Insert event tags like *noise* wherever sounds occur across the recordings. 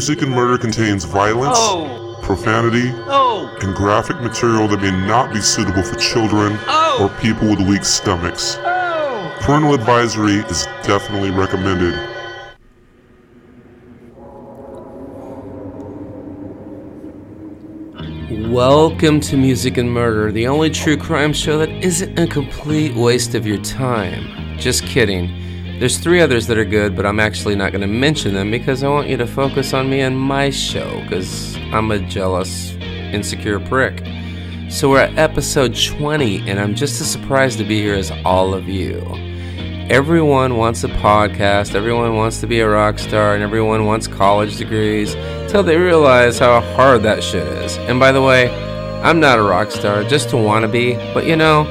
Music and Murder contains violence, oh, profanity, oh, and graphic material that may not be suitable for children Oh. or people with weak stomachs. oh. Parental advisory is definitely recommended. Welcome to Music and Murder, the only true crime show that isn't a complete waste of your time. Just kidding. There's three others that are good, but I'm actually not going to mention them because I want you to focus on me and my show because I'm a jealous, insecure prick. So we're at episode 20, and I'm just as surprised to be here as all of you. Everyone wants a podcast, everyone wants to be a rock star, and everyone wants college degrees till they realize how hard that shit is. And by the way, I'm not a rock star, just to wanna be, but you know,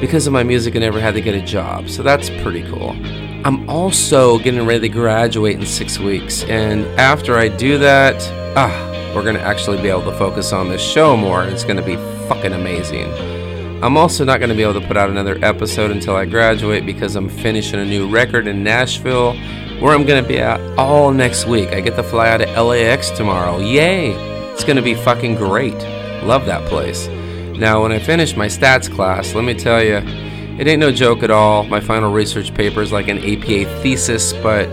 because of my music, I never had to get a job, so that's pretty cool. I'm also getting ready to graduate in six weeks, and after I do that, ah, we're gonna actually be able to focus on this show more, it's gonna be fucking amazing. I'm also not going to be able to put out another episode until I graduate because I'm finishing a new record in Nashville where I'm going to be at all next week. I get to fly out of LAX tomorrow. Yay! It's going to be fucking great. Love that place. Now, when I finish my stats class, let me tell you, it ain't no joke at all. My final research paper is like an APA thesis, but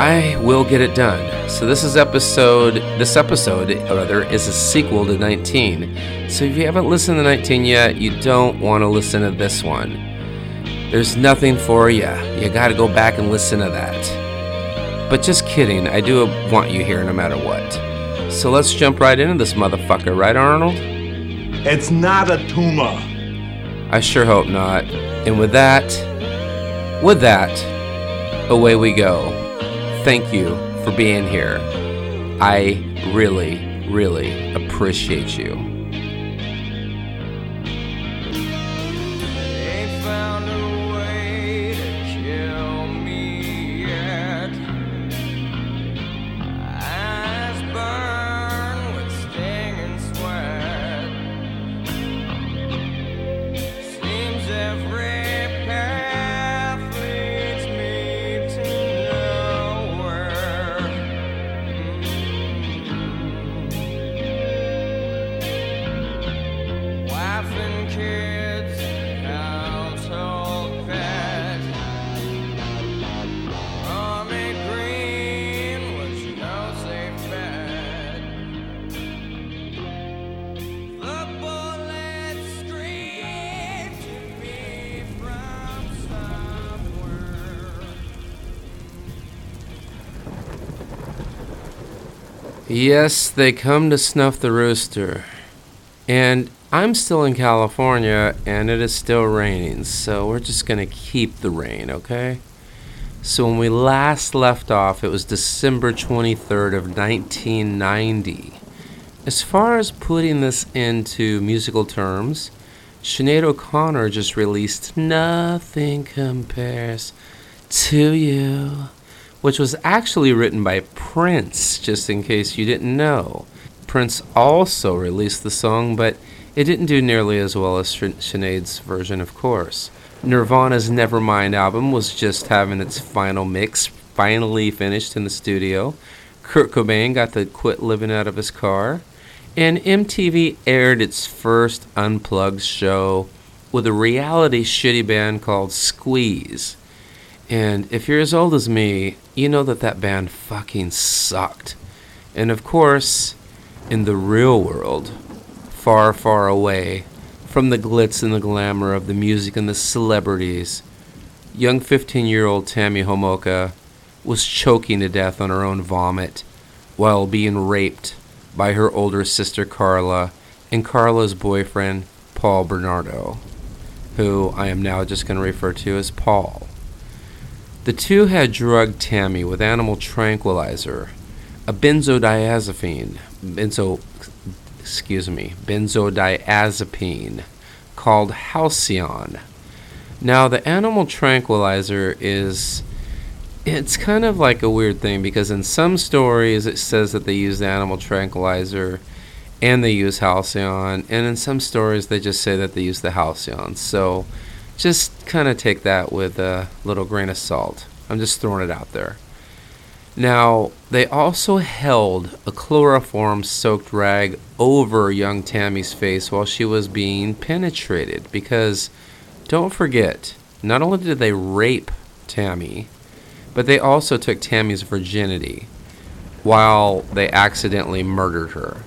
I will get it done. So this is episode this episode rather is a sequel to 19. So if you haven't listened to 19 yet, you don't want to listen to this one. There's nothing for you. You got to go back and listen to that. But just kidding, I do want you here no matter what. So let's jump right into this motherfucker, right Arnold? It's not a tumor. I sure hope not. And with that, with that, away we go. Thank you for being here. I really, really appreciate you. Yes, they come to snuff the rooster. And I'm still in California and it is still raining, so we're just gonna keep the rain, okay? So when we last left off, it was December 23rd of 1990. As far as putting this into musical terms, Sinead O'Connor just released Nothing Compares to You, which was actually written by Prince, just in case you didn't know. Prince also released the song, but it didn't do nearly as well as Sin- Sinead's version, of course. Nirvana's Nevermind album was just having its final mix, finally finished in the studio. Kurt Cobain got to quit living out of his car. And MTV aired its first unplugged show with a reality shitty band called Squeeze. And if you're as old as me, you know that that band fucking sucked. And of course, in the real world, far, far away from the glitz and the glamour of the music and the celebrities, young 15 year old Tammy Homolka was choking to death on her own vomit while being raped by her older sister Karla and Karla's boyfriend Paul Bernardo, who I am now just going to refer to as Paul. The two had drugged Tammy with animal tranquilizer, a benzodiazepine, benzo, excuse me, benzodiazepine called Halcion. Now, the animal tranquilizer is it's kind of like a weird thing because in some stories it says that they use the animal tranquilizer and they use halcion and in some stories they just say that they use the halcion so Just kind of take that with a little grain of salt. I'm just throwing it out there. Now, they also held a chloroform soaked rag over young Tammy's face while she was being penetrated because don't forget, not only did they rape Tammy, but they also took Tammy's virginity while they accidentally murdered her.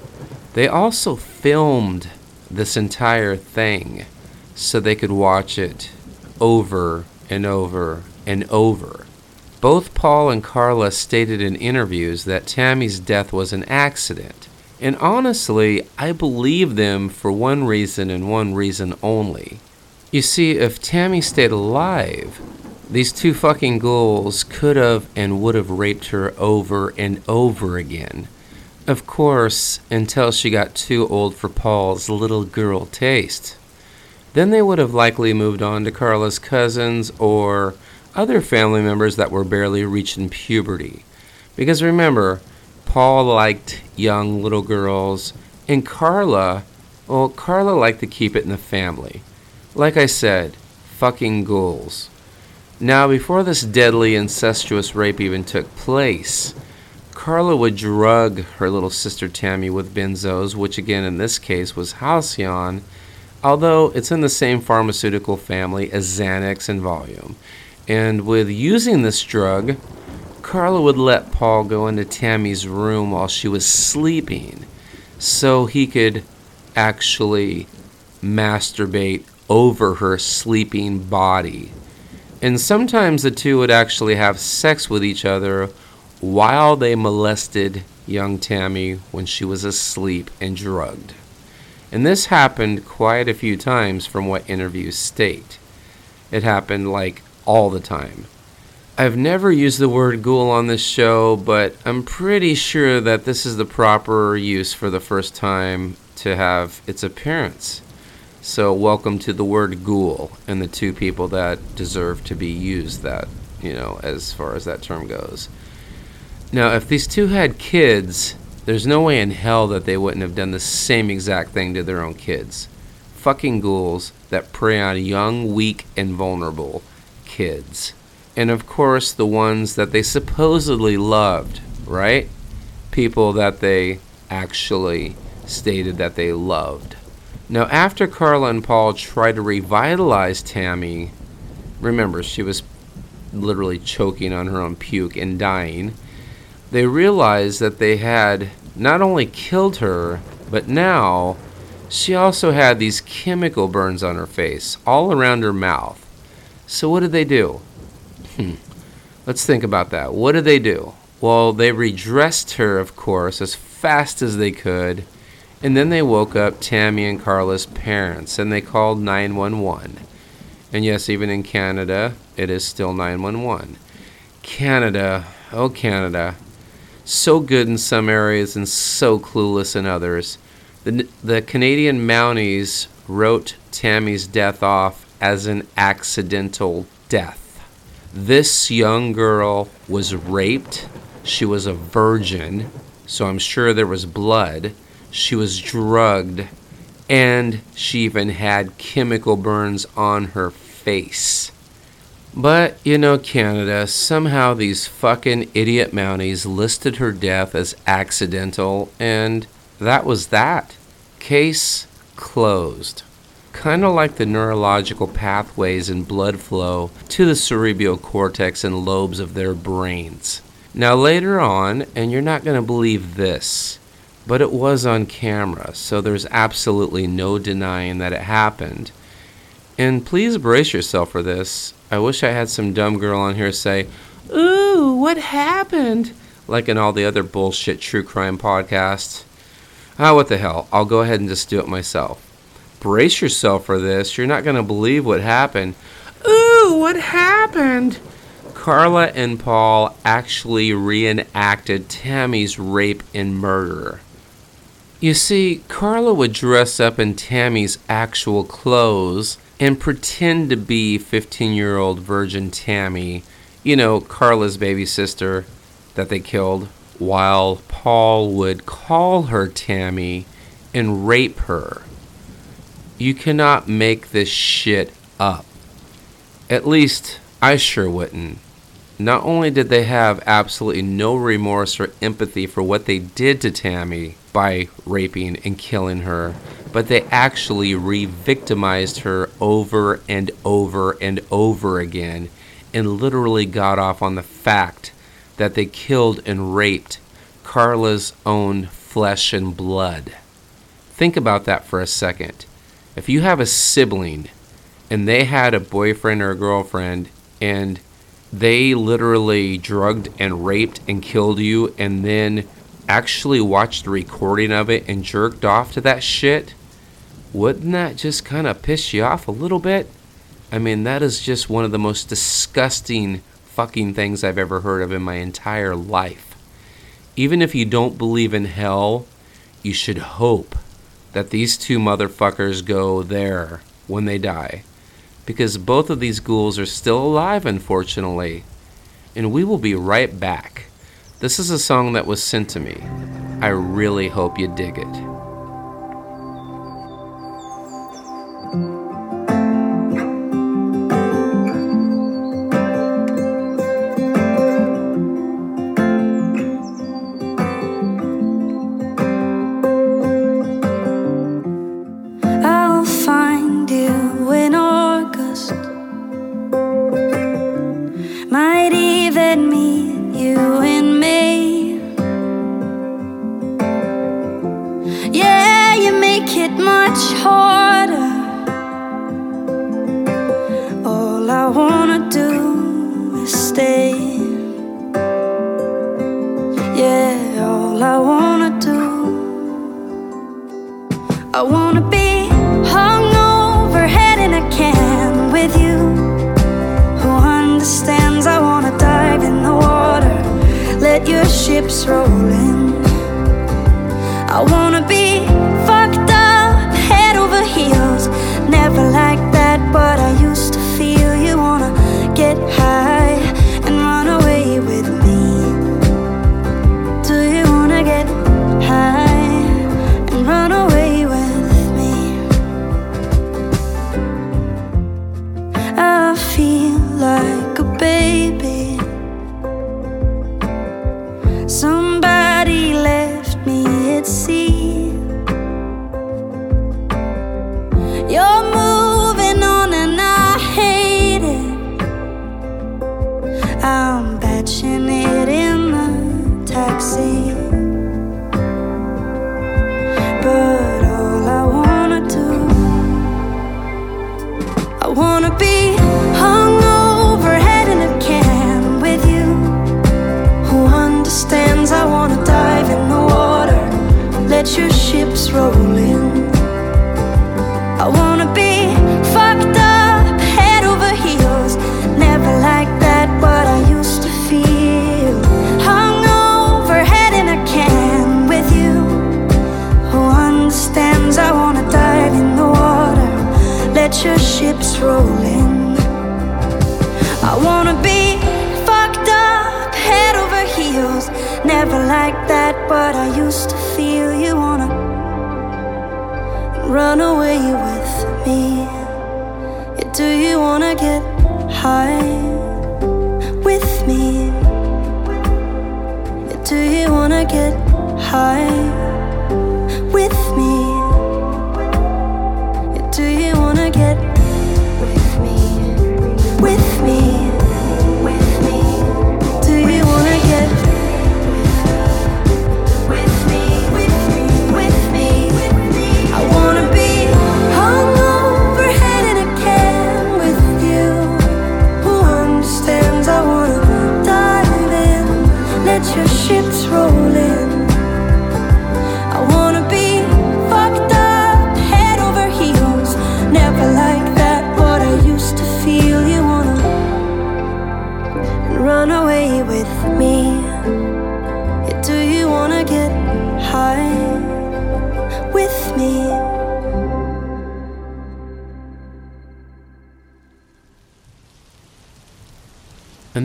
They also filmed this entire thing so they could watch it over and over and over. Both Paul and Karla stated in interviews that Tammy's death was an accident. And honestly, I believe them for one reason and one reason only. You see, if Tammy stayed alive, these two fucking ghouls could have and would have raped her over and over again. Of course, until she got too old for Paul's little girl taste. Then they would have likely moved on to Karla's cousins or other family members that were barely reaching puberty. Because remember, Paul liked young little girls, and Karla, well, Karla liked to keep it in the family. Like I said, fucking ghouls. Now, before this deadly incestuous rape even took place, Karla would drug her little sister Tammy with benzos, which again in this case was Halcion, although it's in the same pharmaceutical family as Xanax and Valium. And with using this drug, Karla would let Paul go into Tammy's room while she was sleeping so he could actually masturbate over her sleeping body. And sometimes the two would actually have sex with each other while they molested young Tammy when she was asleep and drugged. And this happened quite a few times from what interviews state. It happened like all the time. I've never used the word ghoul on this show, but I'm pretty sure that this is the proper use for the first time to have its appearance. So, welcome to the word ghoul and the two people that deserve to be used that, you know, as far as that term goes. Now, if these two had kids, there's no way in hell that they wouldn't have done the same exact thing to their own kids. Fucking ghouls that prey on young, weak, and vulnerable kids. And of course, the ones that they supposedly loved, right? People that they actually stated that they loved. Now, after Karla and Paul tried to revitalize Tammy, remember, she was literally choking on her own puke and dying. They realized that they had not only killed her, but now she also had these chemical burns on her face, all around her mouth. So, what did they do? Hmm. Let's think about that. What did they do? Well, they redressed her, of course, as fast as they could, and then they woke up Tammy and Karla's parents and they called 911. And yes, even in Canada, it is still 911. Canada, oh Canada, so good in some areas and so clueless in others. The, the Canadian Mounties wrote Tammy's death off as an accidental death. This young girl was raped. She was a virgin, so I'm sure there was blood. She was drugged, and she even had chemical burns on her face. But, you know, Canada, somehow these fucking idiot Mounties listed her death as accidental, and that was that. Case closed kind of like the neurological pathways and blood flow to the cerebral cortex and lobes of their brains. Now, later on, and you're not going to believe this, but it was on camera, so there's absolutely no denying that it happened. And please brace yourself for this. I wish I had some dumb girl on here say, Ooh, what happened? Like in all the other bullshit true crime podcasts. Ah, what the hell? I'll go ahead and just do it myself brace yourself for this. You're not going to believe what happened. Ooh, what happened? Karla and Paul actually reenacted Tammy's rape and murder. You see, Karla would dress up in Tammy's actual clothes and pretend to be 15 year old virgin Tammy, you know, Karla's baby sister that they killed, while Paul would call her Tammy and rape her. You cannot make this shit up. At least I sure wouldn't. Not only did they have absolutely no remorse or empathy for what they did to Tammy by raping and killing her, but they actually re victimized her over and over and over again and literally got off on the fact that they killed and raped Karla's own flesh and blood. Think about that for a second. If you have a sibling and they had a boyfriend or a girlfriend and they literally drugged and raped and killed you and then actually watched the recording of it and jerked off to that shit, wouldn't that just kind of piss you off a little bit? I mean, that is just one of the most disgusting fucking things I've ever heard of in my entire life. Even if you don't believe in hell, you should hope that these two motherfuckers go there when they die. Because both of these ghouls are still alive, unfortunately. And we will be right back. This is a song that was sent to me. I really hope you dig it. get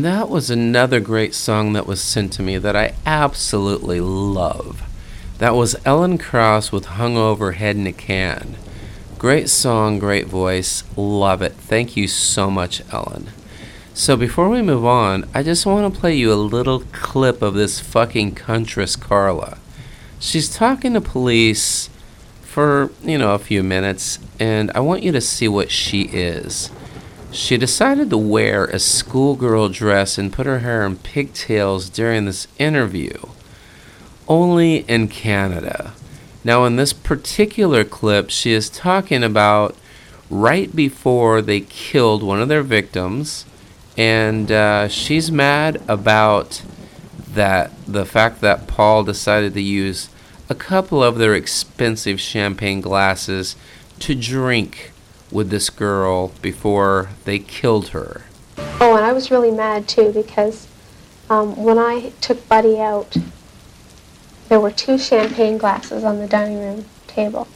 that was another great song that was sent to me that I absolutely love. That was Ellen Krauss with Hungover Head in a Can. Great song, great voice. Love it. Thank you so much, Ellen. So before we move on, I just want to play you a little clip of this fucking cuntress Karla. She's talking to police for, you know, a few minutes, and I want you to see what she is. She decided to wear a schoolgirl dress and put her hair in pigtails during this interview. Only in Canada. Now, in this particular clip, she is talking about right before they killed one of their victims, and uh, she's mad about that the fact that Paul decided to use a couple of their expensive champagne glasses to drink with this girl before they killed her. Oh, and I was really mad too because um, when I took Buddy out, there were two champagne glasses on the dining room table.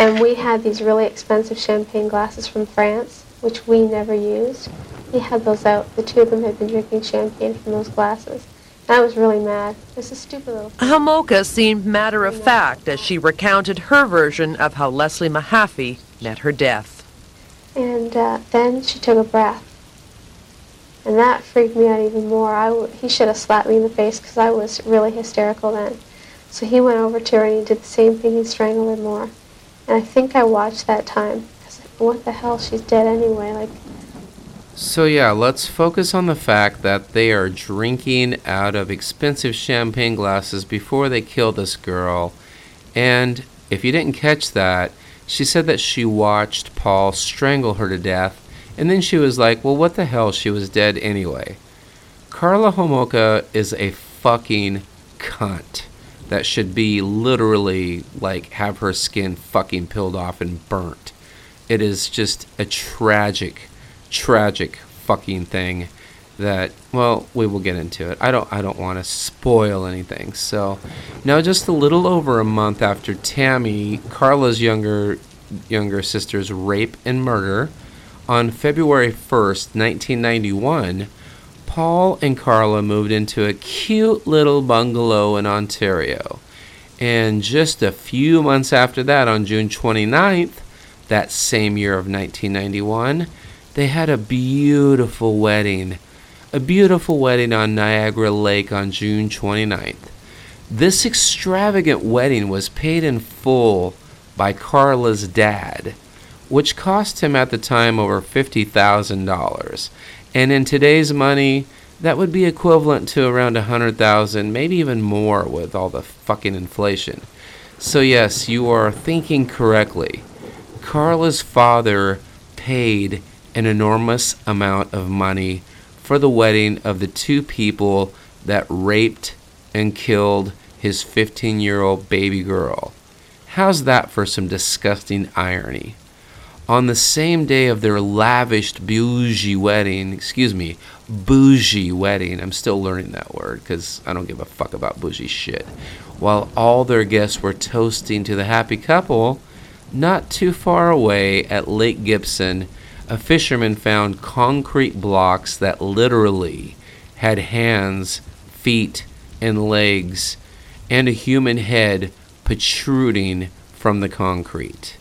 And we had these really expensive champagne glasses from France, which we never used. He had those out. The two of them had been drinking champagne from those glasses. And I was really mad. It's a stupid little. Homolka seemed matter of fact as she recounted her version of how Leslie Mahaffy met her death. And uh, then she took a breath. And that freaked me out even more. I w- he should have slapped me in the face because I was really hysterical then. So he went over to her and he did the same thing. He strangled her more. And I think I watched that time. 'cause what the hell? She's dead anyway. Like, So, yeah, let's focus on the fact that they are drinking out of expensive champagne glasses before they kill this girl. And if you didn't catch that, she said that she watched Paul strangle her to death, and then she was like, well, what the hell? She was dead anyway. Karla Homolka is a fucking cunt that should be literally like have her skin fucking peeled off and burnt. It is just a tragic, tragic fucking thing that well we will get into it. I don't I don't want to spoil anything. So now just a little over a month after Tammy, Karla's younger younger sister's rape and murder, on February 1st, 1991, Paul and Karla moved into a cute little bungalow in Ontario. And just a few months after that, on June 29th, that same year of 1991, they had a beautiful wedding. A beautiful wedding on Niagara Lake on June 29th. This extravagant wedding was paid in full by Karla's dad, which cost him at the time over $50,000. And in today's money, that would be equivalent to around 100,000, maybe even more with all the fucking inflation. So yes, you are thinking correctly. Karla's father paid an enormous amount of money for the wedding of the two people that raped and killed his 15 year old baby girl. How's that for some disgusting irony? On the same day of their lavished bougie wedding, excuse me, bougie wedding, I'm still learning that word because I don't give a fuck about bougie shit. While all their guests were toasting to the happy couple, not too far away at Lake Gibson, a fisherman found concrete blocks that literally had hands, feet, and legs, and a human head protruding from the concrete.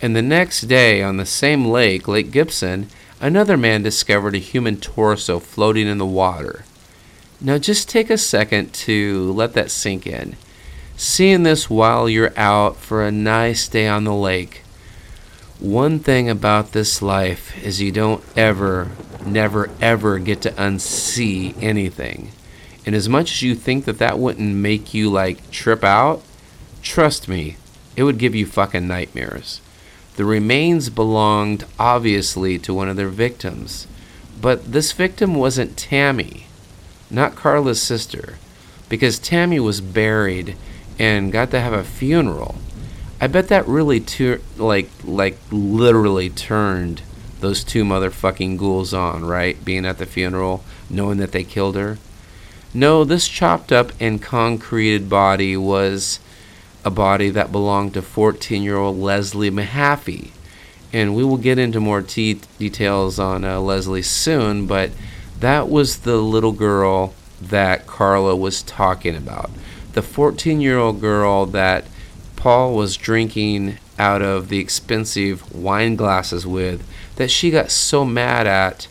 And the next day, on the same lake, Lake Gibson, another man discovered a human torso floating in the water. Now, just take a second to let that sink in. Seeing this while you're out for a nice day on the lake. One thing about this life is you don't ever, never, ever get to unsee anything. And as much as you think that that wouldn't make you like trip out, trust me, it would give you fucking nightmares. The remains belonged obviously to one of their victims, but this victim wasn't Tammy, not Karla's sister, because Tammy was buried and got to have a funeral. I bet that really tur- like like literally turned those two motherfucking ghouls on, right? Being at the funeral, knowing that they killed her. No, this chopped up and concreted body was a body that belonged to 14 year old Leslie Mahaffy. And we will get into more details on uh, Leslie soon, but that was the little girl that Karla was talking about. The 14 year old girl that Paul was drinking out of the expensive wine glasses with that she got so mad at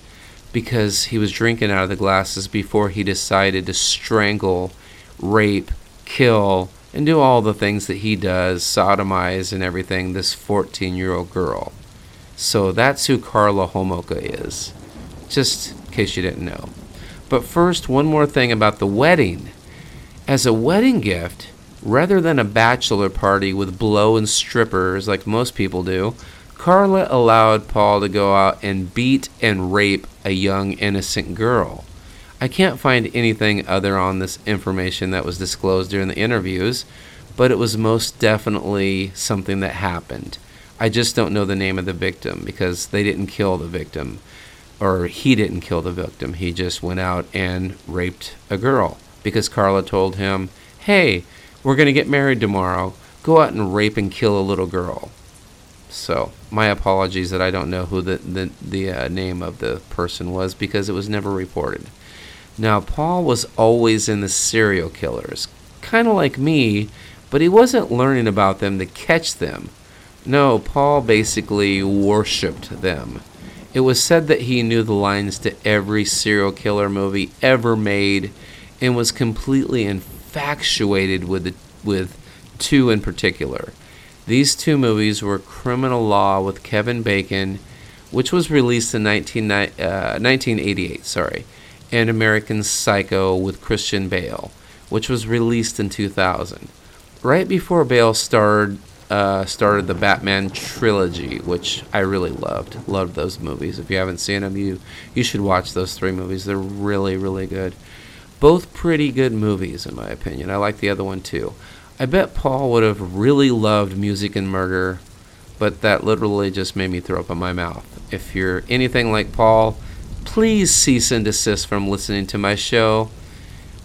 because he was drinking out of the glasses before he decided to strangle, rape, kill, and do all the things that he does, sodomize and everything, this 14 year old girl. So that's who Karla Homolka is, just in case you didn't know. But first, one more thing about the wedding. As a wedding gift, rather than a bachelor party with blow and strippers like most people do, Karla allowed Paul to go out and beat and rape a young innocent girl. I can't find anything other on this information that was disclosed during the interviews, but it was most definitely something that happened. I just don't know the name of the victim because they didn't kill the victim, or he didn't kill the victim. He just went out and raped a girl because Karla told him, Hey, we're going to get married tomorrow. Go out and rape and kill a little girl. So, my apologies that I don't know who the, the, the uh, name of the person was because it was never reported. Now, Paul was always in the serial killers, kind of like me, but he wasn't learning about them to catch them. No, Paul basically worshipped them. It was said that he knew the lines to every serial killer movie ever made and was completely infatuated with the, with two in particular. These two movies were Criminal Law with Kevin Bacon, which was released in 19, uh, 1988, sorry, and American Psycho with Christian Bale, which was released in 2000. Right before Bale starred uh, started the Batman trilogy, which I really loved. Loved those movies. If you haven't seen them, you you should watch those three movies. They're really really good. Both pretty good movies in my opinion. I like the other one too. I bet Paul would have really loved Music and Murder, but that literally just made me throw up in my mouth. If you're anything like Paul, please cease and desist from listening to my show.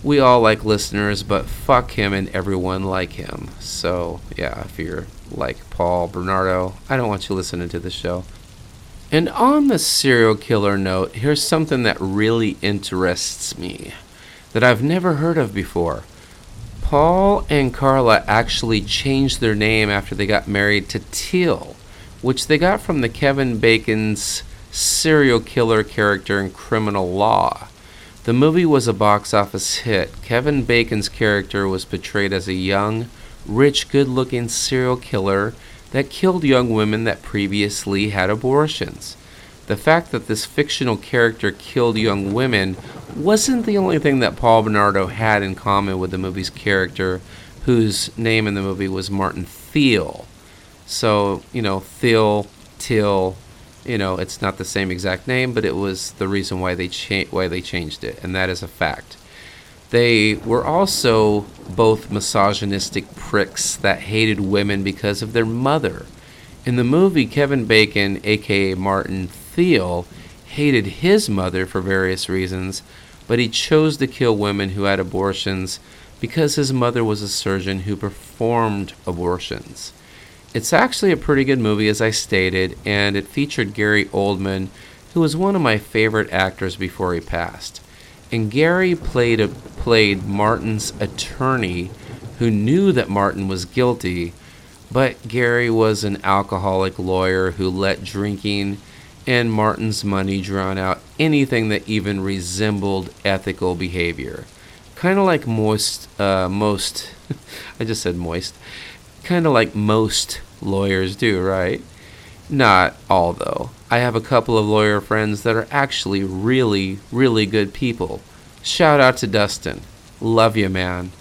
We all like listeners, but fuck him and everyone like him. So, yeah, if you're like Paul Bernardo, I don't want you listening to the show. And on the serial killer note, here's something that really interests me that I've never heard of before. Paul and Karla actually changed their name after they got married to Teale, which they got from the Kevin Bacon's serial killer character in Criminal Law. The movie was a box office hit. Kevin Bacon's character was portrayed as a young, rich, good looking serial killer that killed young women that previously had abortions. The fact that this fictional character killed young women wasn't the only thing that Paul Bernardo had in common with the movie's character, whose name in the movie was Martin Thiel. So, you know, Thiel, Till, you know, it's not the same exact name, but it was the reason why they cha- why they changed it, and that is a fact. They were also both misogynistic pricks that hated women because of their mother. In the movie, Kevin Bacon, aka Martin Thiel, hated his mother for various reasons, but he chose to kill women who had abortions because his mother was a surgeon who performed abortions. It's actually a pretty good movie, as I stated, and it featured Gary Oldman, who was one of my favorite actors before he passed. And Gary played a, played Martin's attorney, who knew that Martin was guilty, but Gary was an alcoholic lawyer who let drinking and Martin's money drown out anything that even resembled ethical behavior. Kind of like most, uh, most, *laughs* I just said moist, kind of like most lawyers do, right? Not all, though. I have a couple of lawyer friends that are actually really, really good people. Shout out to Dustin. Love you, man.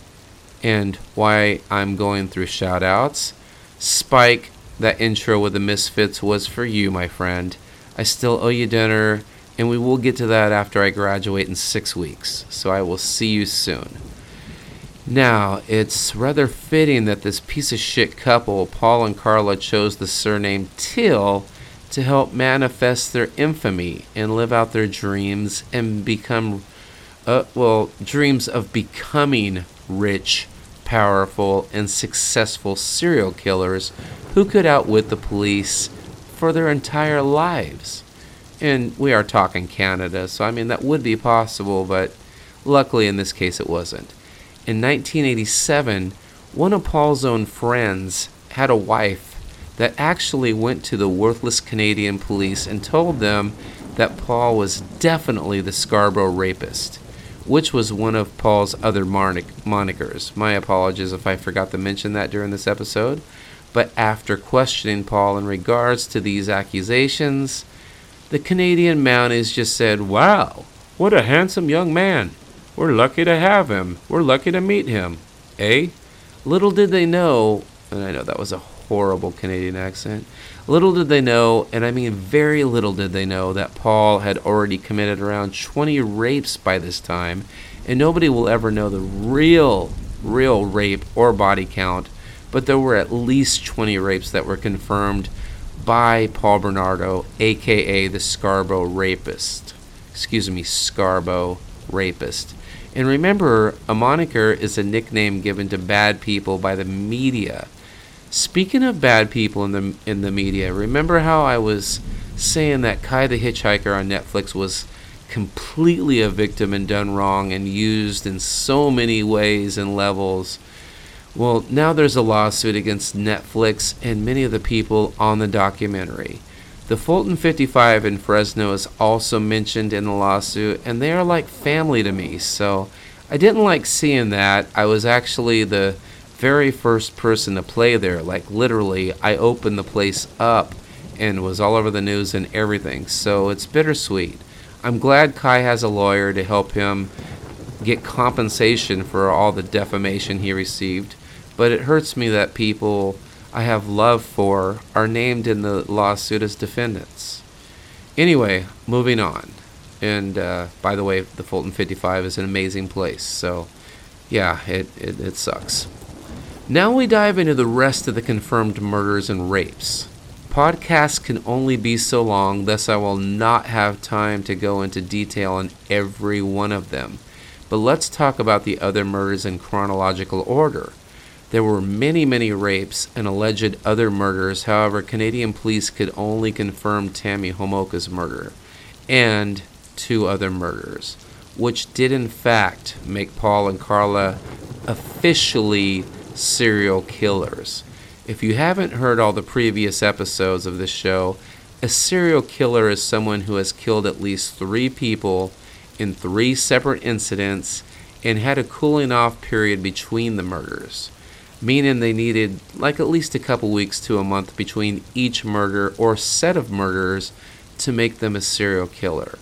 And why I'm going through shout outs Spike, that intro with the Misfits was for you, my friend. I still owe you dinner, and we will get to that after I graduate in six weeks, so I will see you soon. Now, it's rather fitting that this piece of shit couple, Paul and Karla, chose the surname Till to help manifest their infamy and live out their dreams and become, uh, well, dreams of becoming rich, powerful, and successful serial killers who could outwit the police for their entire lives. And we are talking Canada, so I mean, that would be possible, but luckily in this case it wasn't. In 1987, one of Paul's own friends had a wife that actually went to the worthless Canadian police and told them that Paul was definitely the Scarborough rapist, which was one of Paul's other monikers. My apologies if I forgot to mention that during this episode. But after questioning Paul in regards to these accusations, the Canadian Mounties just said, Wow, what a handsome young man. We're lucky to have him. We're lucky to meet him. Eh? Little did they know, and I know that was a horrible Canadian accent. Little did they know, and I mean very little did they know, that Paul had already committed around 20 rapes by this time, and nobody will ever know the real, real rape or body count, but there were at least 20 rapes that were confirmed by Paul Bernardo, aka the Scarbo Rapist. Excuse me, Scarbo Rapist. And remember, a moniker is a nickname given to bad people by the media. Speaking of bad people in the in the media, remember how I was saying that Kai the Hitchhiker on Netflix was completely a victim and done wrong and used in so many ways and levels. Well, now there's a lawsuit against Netflix and many of the people on the documentary. The Fulton 55 in Fresno is also mentioned in the lawsuit, and they are like family to me, so I didn't like seeing that. I was actually the very first person to play there. Like, literally, I opened the place up and was all over the news and everything, so it's bittersweet. I'm glad Kai has a lawyer to help him get compensation for all the defamation he received, but it hurts me that people I have love for are named in the lawsuit as defendants. Anyway, moving on. And uh, by the way, the Fulton 55 is an amazing place. So, yeah, it, it, it sucks. Now we dive into the rest of the confirmed murders and rapes. Podcasts can only be so long, thus, I will not have time to go into detail on every one of them. But let's talk about the other murders in chronological order. There were many, many rapes and alleged other murders. However, Canadian police could only confirm Tammy Homolka's murder and two other murders, which did in fact make Paul and Karla officially serial killers. If you haven't heard all the previous episodes of this show, a serial killer is someone who has killed at least three people in three separate incidents and had a cooling off period between the murders meaning they needed like at least a couple weeks to a month between each murder or set of murders to make them a serial killer.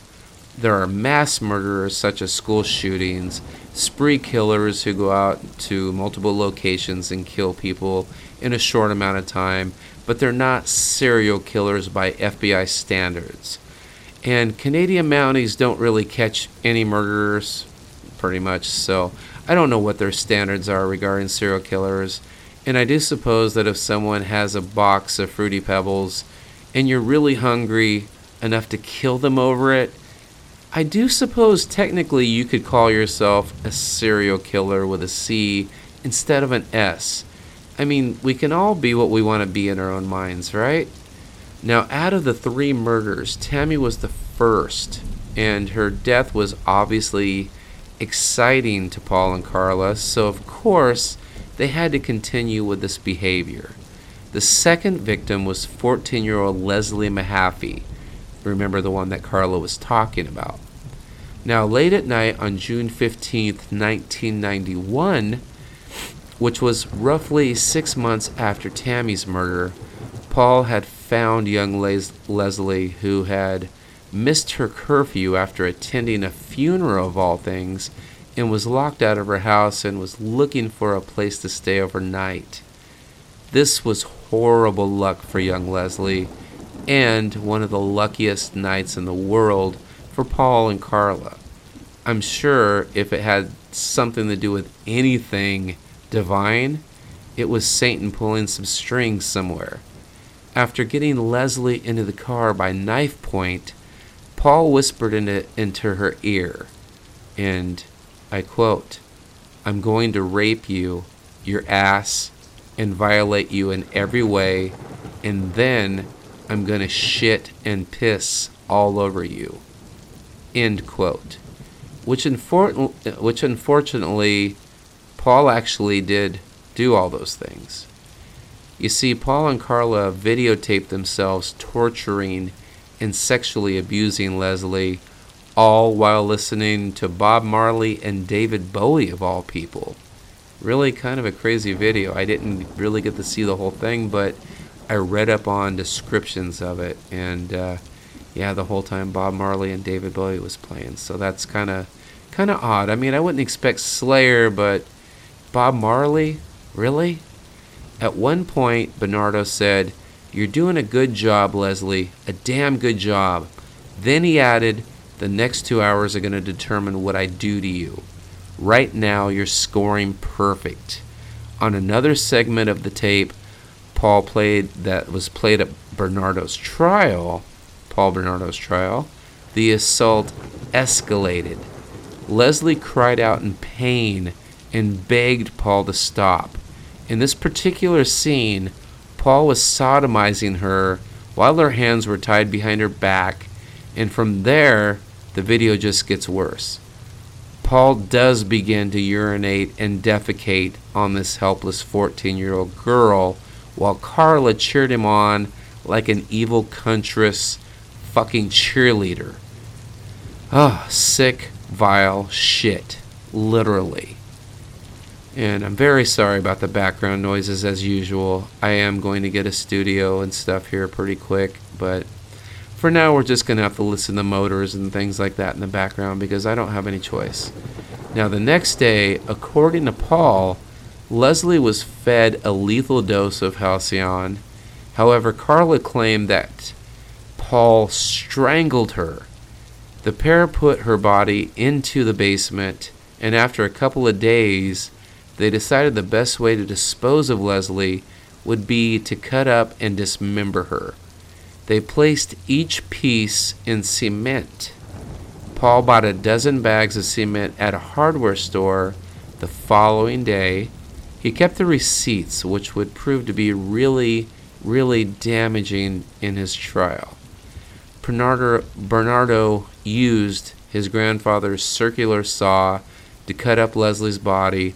There are mass murderers such as school shootings, spree killers who go out to multiple locations and kill people in a short amount of time, but they're not serial killers by FBI standards. And Canadian Mounties don't really catch any murderers, pretty much, so I don't know what their standards are regarding serial killers, and I do suppose that if someone has a box of Fruity Pebbles and you're really hungry enough to kill them over it, I do suppose technically you could call yourself a serial killer with a C instead of an S. I mean, we can all be what we want to be in our own minds, right? Now, out of the three murders, Tammy was the first, and her death was obviously exciting to Paul and Karla, so of course they had to continue with this behavior. The second victim was 14 year old Leslie Mahaffy. Remember the one that Karla was talking about. Now, late at night on June 15th, 1991, which was roughly six months after Tammy's murder, Paul had found young Les- Leslie, who had missed her curfew after attending a funeral of all things, and was locked out of her house and was looking for a place to stay overnight. This was horrible luck for young Leslie, and one of the luckiest nights in the world for Paul and Karla. I'm sure if it had something to do with anything divine, it was Satan pulling some strings somewhere. After getting Leslie into the car by knife point, Paul whispered into, into her ear, and I quote, I'm going to rape you, your ass, and violate you in every way, and then I'm going to shit and piss all over you. End quote. Which, infor- which unfortunately, Paul actually did do all those things. You see, Paul and Karla videotaped themselves torturing and sexually abusing Leslie, all while listening to Bob Marley and David Bowie, of all people. Really kind of a crazy video. I didn't really get to see the whole thing, but I read up on descriptions of it, and uh, yeah, the whole time Bob Marley and David Bowie was playing. So that's kind of kind of odd. I mean, I wouldn't expect Slayer, but Bob Marley, really? At one point, Bernardo said, You're doing a good job, Leslie, a damn good job. Then he added, The next two hours are going to determine what I do to you. Right now, you're scoring perfect. On another segment of the tape, Paul played that was played at Bernardo's trial, Paul Bernardo's trial, the assault escalated. Leslie cried out in pain and begged Paul to stop. In this particular scene, Paul was sodomizing her while her hands were tied behind her back, and from there, the video just gets worse. Paul does begin to urinate and defecate on this helpless 14 year old girl, while Karla cheered him on like an evil countess fucking cheerleader. Ah, oh, sick, vile shit. Literally. And I'm very sorry about the background noises as usual. I am going to get a studio and stuff here pretty quick, but for now we're just going to have to listen to motors and things like that in the background because I don't have any choice. Now, the next day, according to Paul, Leslie was fed a lethal dose of Halcion. However, Karla claimed that Paul strangled her. The pair put her body into the basement, and after a couple of days, they decided the best way to dispose of Leslie would be to cut up and dismember her. They placed each piece in cement. Paul bought a dozen bags of cement at a hardware store the following day. He kept the receipts, which would prove to be really, really damaging in his trial. Bernardo, Bernardo used his grandfather's circular saw to cut up Leslie's body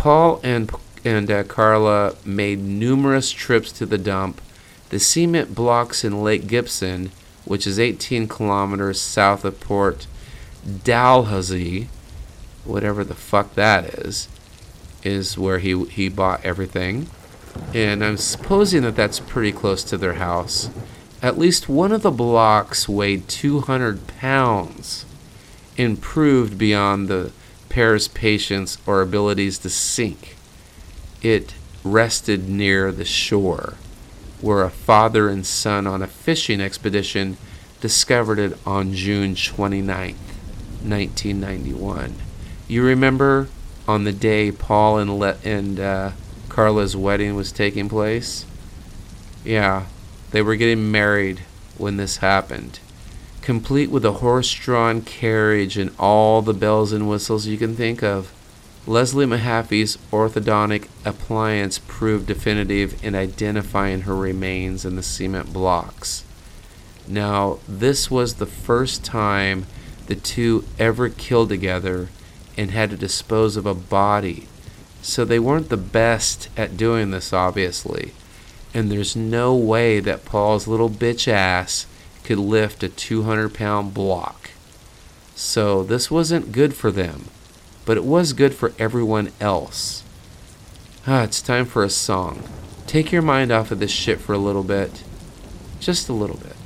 Paul and and uh, Karla made numerous trips to the dump. The cement blocks in Lake Gibson, which is 18 kilometers south of Port Dalhousie, whatever the fuck that is, is where he he bought everything. And I'm supposing that that's pretty close to their house. At least one of the blocks weighed 200 pounds, improved beyond the pair's patience or abilities to sink. It rested near the shore, where a father and son on a fishing expedition discovered it on June 29th, 1991. You remember on the day Paul and, Le- and uh, Karla's wedding was taking place? Yeah, they were getting married when this happened complete with a horse drawn carriage and all the bells and whistles you can think of. Leslie Mahaffy's orthodontic appliance proved definitive in identifying her remains in the cement blocks. Now, this was the first time the two ever killed together and had to dispose of a body. So they weren't the best at doing this, obviously. And there's no way that Paul's little bitch ass could lift a 200 pound block. So this wasn't good for them, but it was good for everyone else. Ah, it's time for a song. Take your mind off of this shit for a little bit. Just a little bit.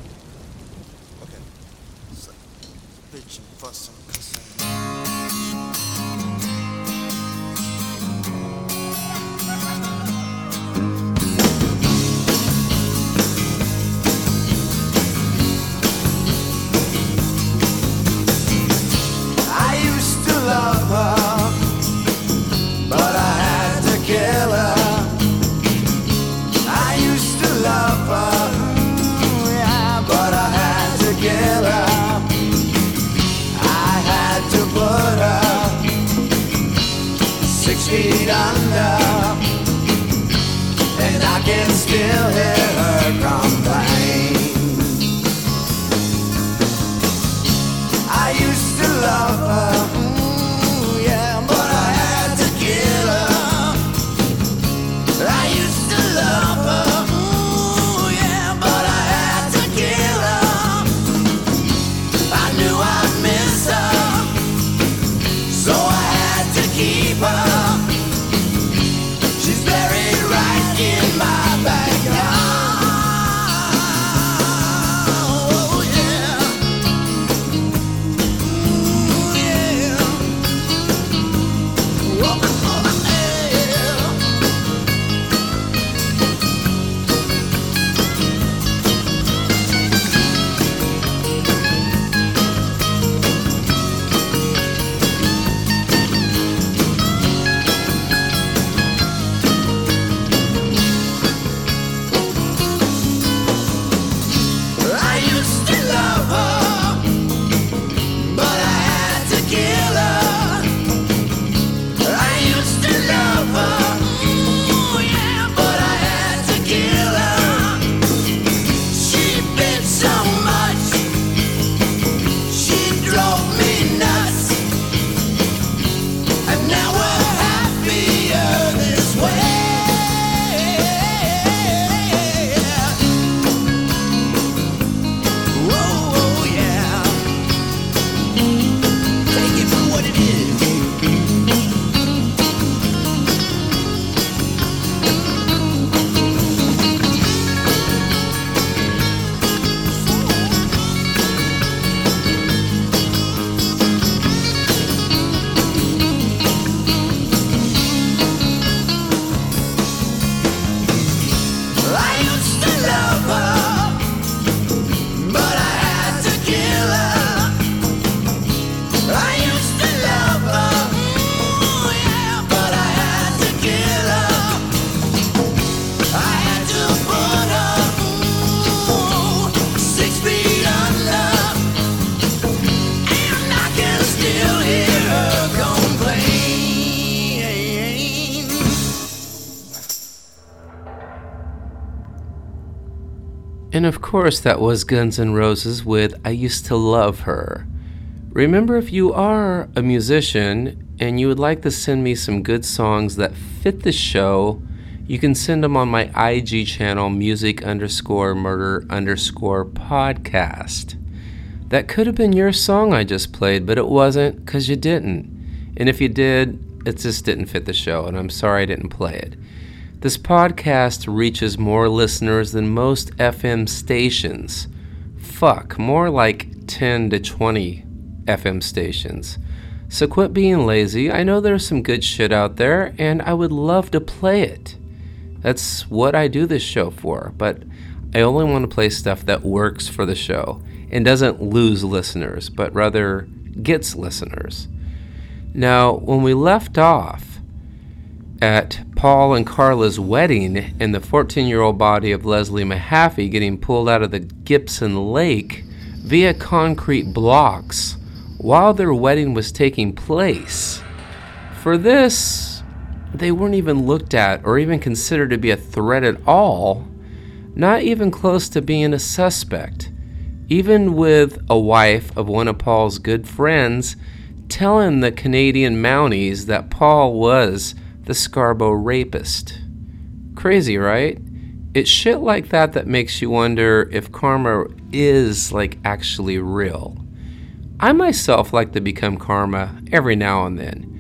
Course, that was Guns N' Roses with I Used to Love Her. Remember, if you are a musician and you would like to send me some good songs that fit the show, you can send them on my IG channel, music underscore murder underscore podcast. That could have been your song I just played, but it wasn't because you didn't. And if you did, it just didn't fit the show, and I'm sorry I didn't play it. This podcast reaches more listeners than most FM stations. Fuck, more like 10 to 20 FM stations. So quit being lazy. I know there's some good shit out there, and I would love to play it. That's what I do this show for, but I only want to play stuff that works for the show and doesn't lose listeners, but rather gets listeners. Now, when we left off, at Paul and Karla's wedding and the 14 year old body of Leslie Mahaffy getting pulled out of the Gibson Lake via concrete blocks while their wedding was taking place. For this, they weren't even looked at or even considered to be a threat at all, not even close to being a suspect. Even with a wife of one of Paul's good friends telling the Canadian Mounties that Paul was the Scarborough rapist. Crazy, right? It's shit like that that makes you wonder if karma is like actually real. I myself like to become karma every now and then.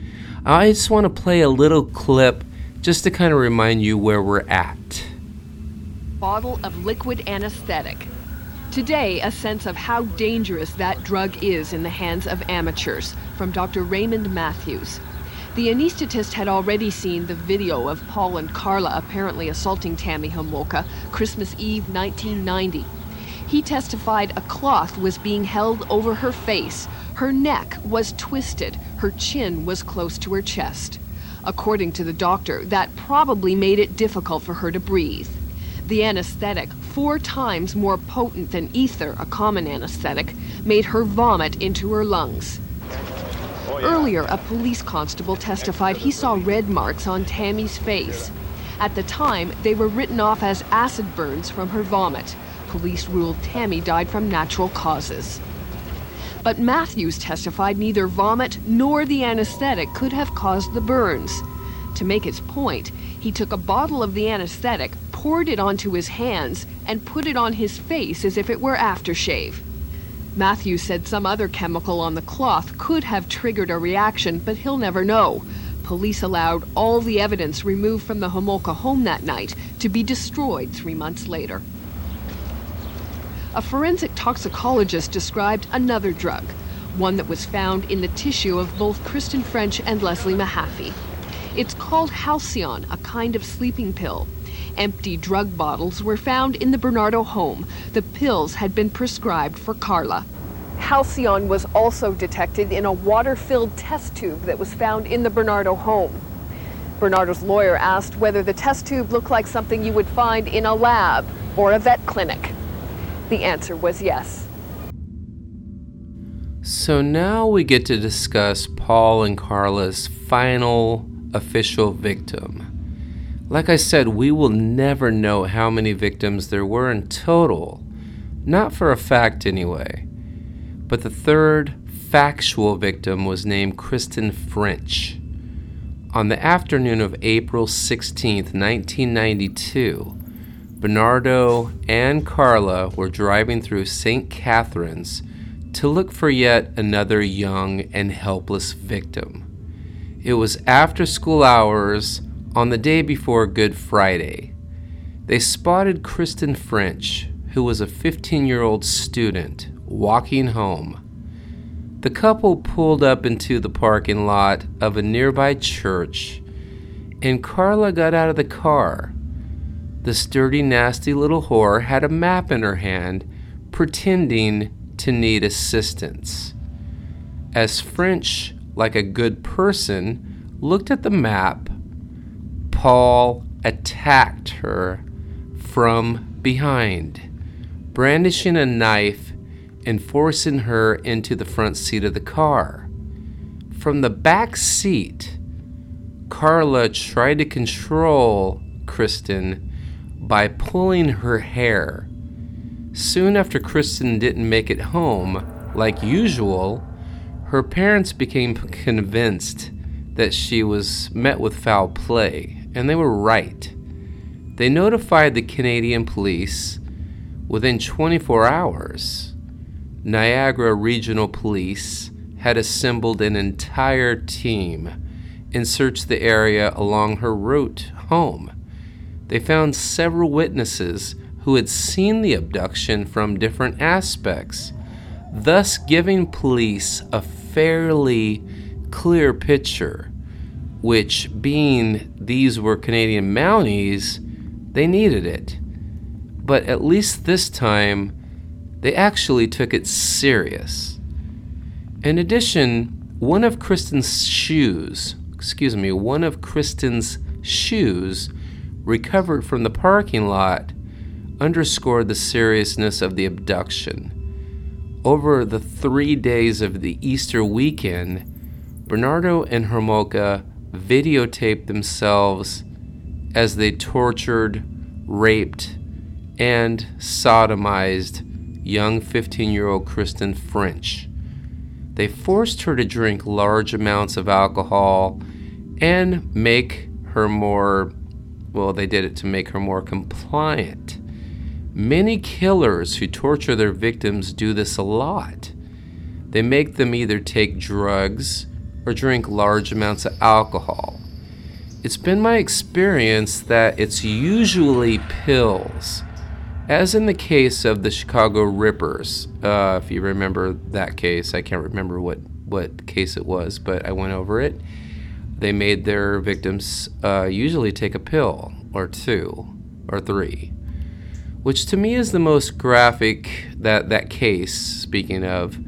I just want to play a little clip just to kind of remind you where we're at. Bottle of liquid anesthetic. Today, a sense of how dangerous that drug is in the hands of amateurs from Dr. Raymond Matthews. The anesthetist had already seen the video of Paul and Karla apparently assaulting Tammy Homolka Christmas Eve 1990. He testified a cloth was being held over her face, her neck was twisted, her chin was close to her chest. According to the doctor, that probably made it difficult for her to breathe. The anesthetic, four times more potent than ether, a common anesthetic, made her vomit into her lungs. Oh, Earlier, a police constable testified he saw red marks on Tammy's face. At the time, they were written off as acid burns from her vomit. Police ruled Tammy died from natural causes. But Matthews testified neither vomit nor the anesthetic could have caused the burns. To make his point, he took a bottle of the anesthetic, poured it onto his hands, and put it on his face as if it were aftershave. Matthews said some other chemical on the cloth could have triggered a reaction, but he'll never know. Police allowed all the evidence removed from the Homolka home that night to be destroyed three months later. A forensic toxicologist described another drug, one that was found in the tissue of both Kristen French and Leslie Mahaffy. It's called halcion, a kind of sleeping pill. Empty drug bottles were found in the Bernardo home. The pills had been prescribed for Karla. Halcion was also detected in a water filled test tube that was found in the Bernardo home. Bernardo's lawyer asked whether the test tube looked like something you would find in a lab or a vet clinic. The answer was yes. So now we get to discuss Paul and Karla's final official victim. Like I said, we will never know how many victims there were in total. Not for a fact, anyway. But the third factual victim was named Kristen French. On the afternoon of April 16, 1992, Bernardo and Karla were driving through St. Catharines to look for yet another young and helpless victim. It was after school hours on the day before Good Friday, they spotted Kristen French, who was a 15 year old student, walking home. The couple pulled up into the parking lot of a nearby church, and Karla got out of the car. The sturdy, nasty little whore had a map in her hand, pretending to need assistance. As French, like a good person, looked at the map, Paul attacked her from behind, brandishing a knife and forcing her into the front seat of the car. From the back seat, Karla tried to control Kristen by pulling her hair. Soon after Kristen didn't make it home, like usual, her parents became convinced that she was met with foul play, and they were right. They notified the Canadian police within 24 hours. Niagara Regional Police had assembled an entire team and searched the area along her route home. They found several witnesses who had seen the abduction from different aspects, thus giving police a fairly clear picture, which, being these were Canadian Mounties, they needed it. But at least this time, they actually took it serious. In addition, one of Kristen's shoes, excuse me, one of Kristen's shoes recovered from the parking lot underscored the seriousness of the abduction. Over the three days of the Easter weekend, Bernardo and Homolka videotaped themselves as they tortured, raped, and sodomized young 15 year old Kristen French. They forced her to drink large amounts of alcohol and make her more, well, they did it to make her more compliant. Many killers who torture their victims do this a lot. They make them either take drugs or drink large amounts of alcohol. It's been my experience that it's usually pills as in the case of the Chicago Rippers, uh, if you remember that case, I can't remember what, what case it was, but I went over it. They made their victims uh, usually take a pill or two or three, which to me is the most graphic, that, that case, speaking of,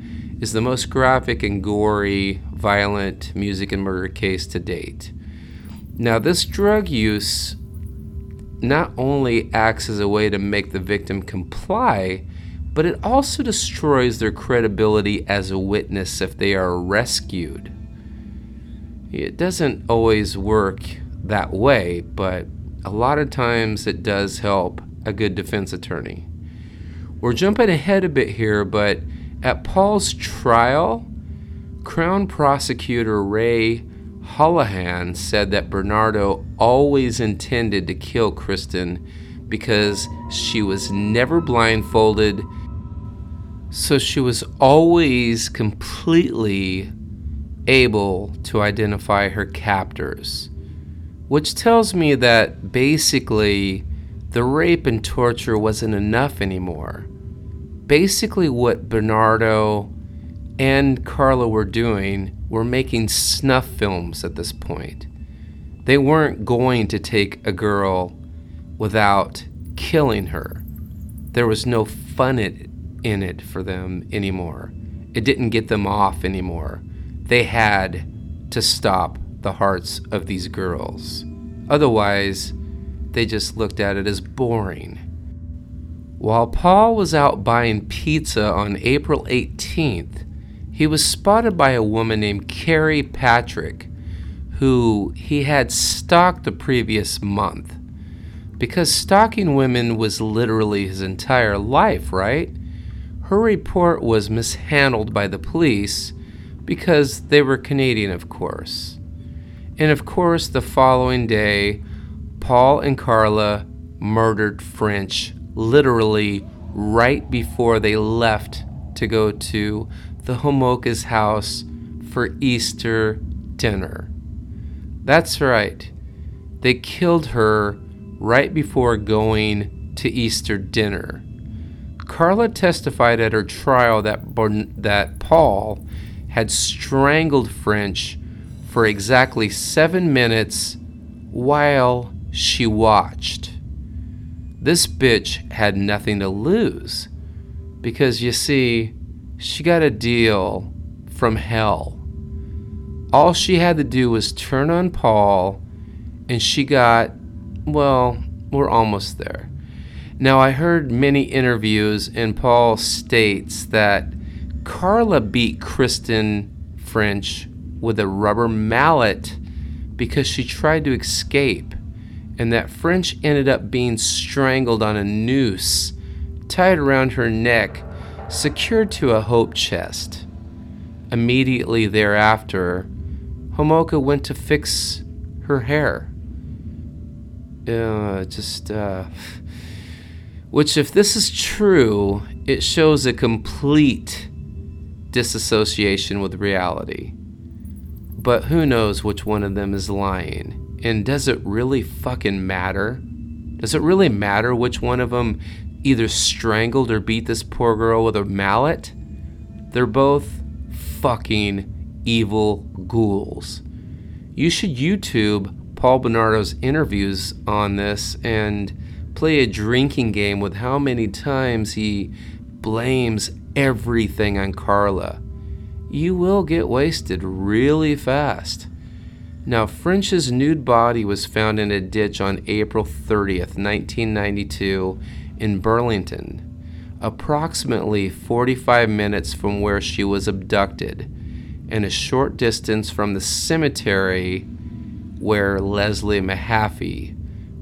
is the most graphic and gory, violent music and murder case to date. Now, this drug use not only acts as a way to make the victim comply, but it also destroys their credibility as a witness if they are rescued. It doesn't always work that way, but a lot of times it does help a good defense attorney. We're jumping ahead a bit here, but at Paul's trial, Crown Prosecutor Ray Houlahan said that Bernardo always intended to kill Kristen because she was never blindfolded, so she was always completely able to identify her captors. Which tells me that basically the rape and torture wasn't enough anymore. Basically, what Bernardo and Karla were doing were making snuff films at this point. They weren't going to take a girl without killing her. There was no fun in it for them anymore. It didn't get them off anymore. They had to stop the hearts of these girls. Otherwise, they just looked at it as boring. While Paul was out buying pizza on April 18th, he was spotted by a woman named Carrie Patrick, who he had stalked the previous month. Because stalking women was literally his entire life, right? Her report was mishandled by the police because they were Canadian, of course. And of course, the following day, Paul and Karla murdered French literally right before they left to go to the Homolka's house for Easter dinner. That's right, they killed her right before going to Easter dinner. Karla testified at her trial that, that Paul had strangled French for exactly seven minutes while she watched. This bitch had nothing to lose because you see, she got a deal from hell. All she had to do was turn on Paul, and she got, well, we're almost there. Now, I heard many interviews, and Paul states that Karla beat Kristen French with a rubber mallet because she tried to escape, and that French ended up being strangled on a noose tied around her neck, secured to a hope chest. Immediately thereafter, Homolka went to fix her hair. Uh, just, uh. Which, if this is true, it shows a complete disassociation with reality. But who knows which one of them is lying? And does it really fucking matter? Does it really matter which one of them either strangled or beat this poor girl with a mallet? They're both fucking evil ghouls. You should YouTube Paul Bernardo's interviews on this and play a drinking game with how many times he blames everything on Karla. You will get wasted really fast. Now, French's nude body was found in a ditch on April 30th, 1992, in Burlington, approximately 45 minutes from where she was abducted, and a short distance from the cemetery where Leslie Mahaffy,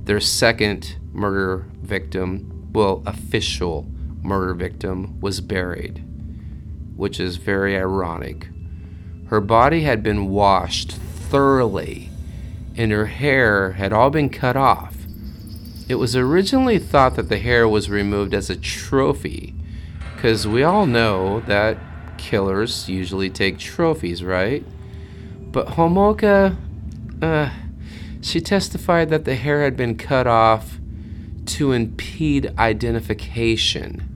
their second murder victim, well, official murder victim, was buried, which is very ironic. Her body had been washed thoroughly, and her hair had all been cut off. It was originally thought that the hair was removed as a trophy, because we all know that killers usually take trophies, right? But Homolka, uh, she testified that the hair had been cut off to impede identification.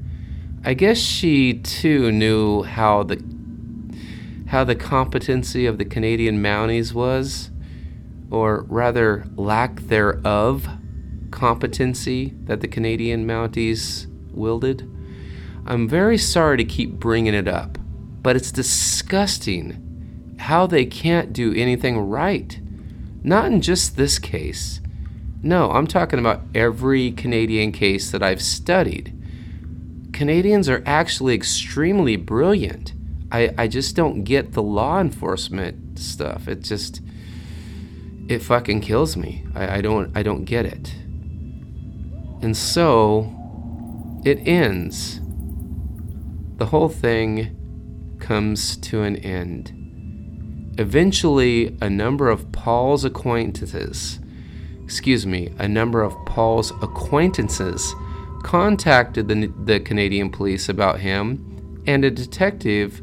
I guess she too knew how the how the competency of the Canadian Mounties was, or rather lack thereof competency that the Canadian Mounties wielded. I'm very sorry to keep bringing it up, but it's disgusting how they can't do anything right. Not in just this case. No, I'm talking about every Canadian case that I've studied. Canadians are actually extremely brilliant. I, I just don't get the law enforcement stuff. It just it fucking kills me. I, I don't I don't get it. And so it ends. The whole thing comes to an end. Eventually, a number of Paul's acquaintances, excuse me, a number of Paul's acquaintances contacted the, the Canadian police about him, and a detective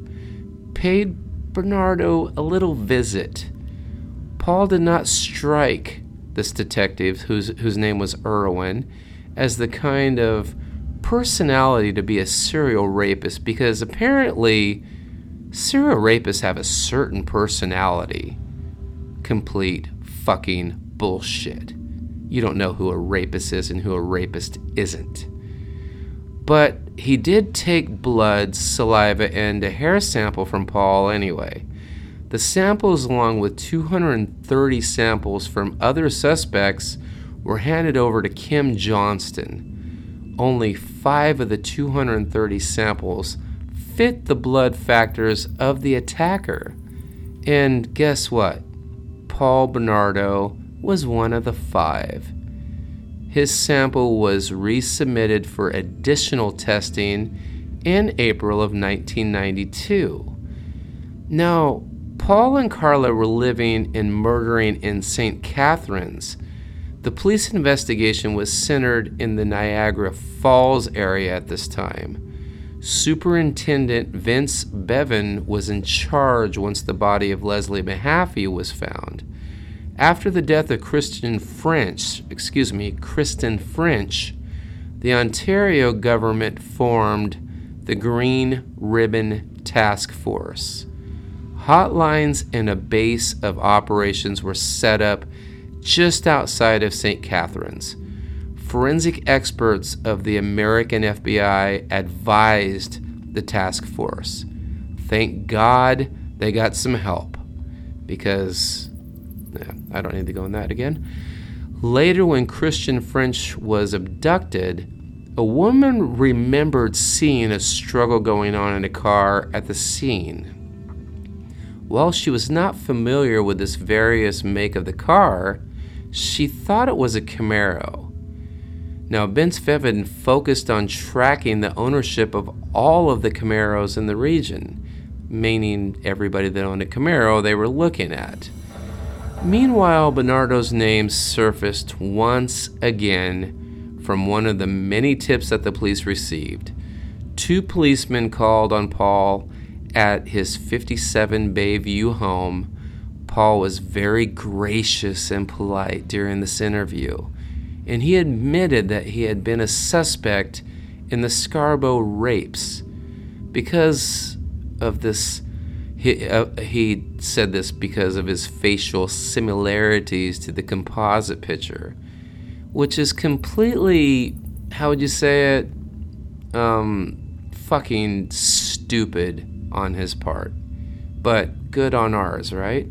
paid Bernardo a little visit. Paul did not strike this detective, whose, whose name was Irwin, as the kind of personality to be a serial rapist because apparently serial rapists have a certain personality. Complete fucking bullshit. You don't know who a rapist is and who a rapist isn't. But he did take blood, saliva, and a hair sample from Paul anyway. The samples, along with 230 samples from other suspects, were handed over to Kim Johnston. Only five of the 230 samples fit the blood factors of the attacker. And guess what? Paul Bernardo was one of the five. His sample was resubmitted for additional testing in April of 1992. Now, Paul and Karla were living and murdering in St. Catharines. The police investigation was centered in the Niagara Falls area at this time. Superintendent Vince Bevan was in charge once the body of Leslie Mahaffy was found. After the death of Christian French, excuse me, Kristen French, the Ontario government formed the Green Ribbon Task Force. Hotlines and a base of operations were set up just outside of St. Catharines. Forensic experts of the American FBI advised the task force. Thank God they got some help because yeah, I don't need to go in that again. Later, when Christian French was abducted, a woman remembered seeing a struggle going on in a car at the scene. While she was not familiar with this various make of the car, she thought it was a Camaro. Now, Vince Bevan focused on tracking the ownership of all of the Camaros in the region, meaning everybody that owned a Camaro they were looking at. Meanwhile, Bernardo's name surfaced once again from one of the many tips that the police received. Two policemen called on Paul at his 57 Bayview home. Paul was very gracious and polite during this interview, and he admitted that he had been a suspect in the Scarborough rapes because of this he, uh, he said this because of his facial similarities to the composite picture, which is completely, how would you say it? Um, fucking stupid on his part, but good on ours, right?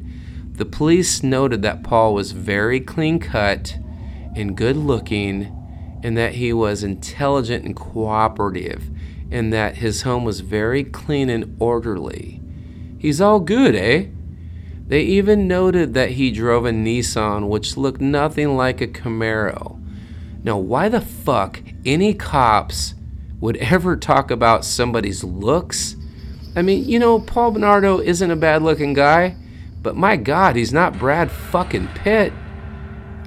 The police noted that Paul was very clean cut and good looking, and that he was intelligent and cooperative, and that his home was very clean and orderly. He's all good, eh? They even noted that he drove a Nissan which looked nothing like a Camaro. Now, why the fuck any cops would ever talk about somebody's looks? I mean, you know, Paul Bernardo isn't a bad looking guy, but my god, he's not Brad fucking Pitt.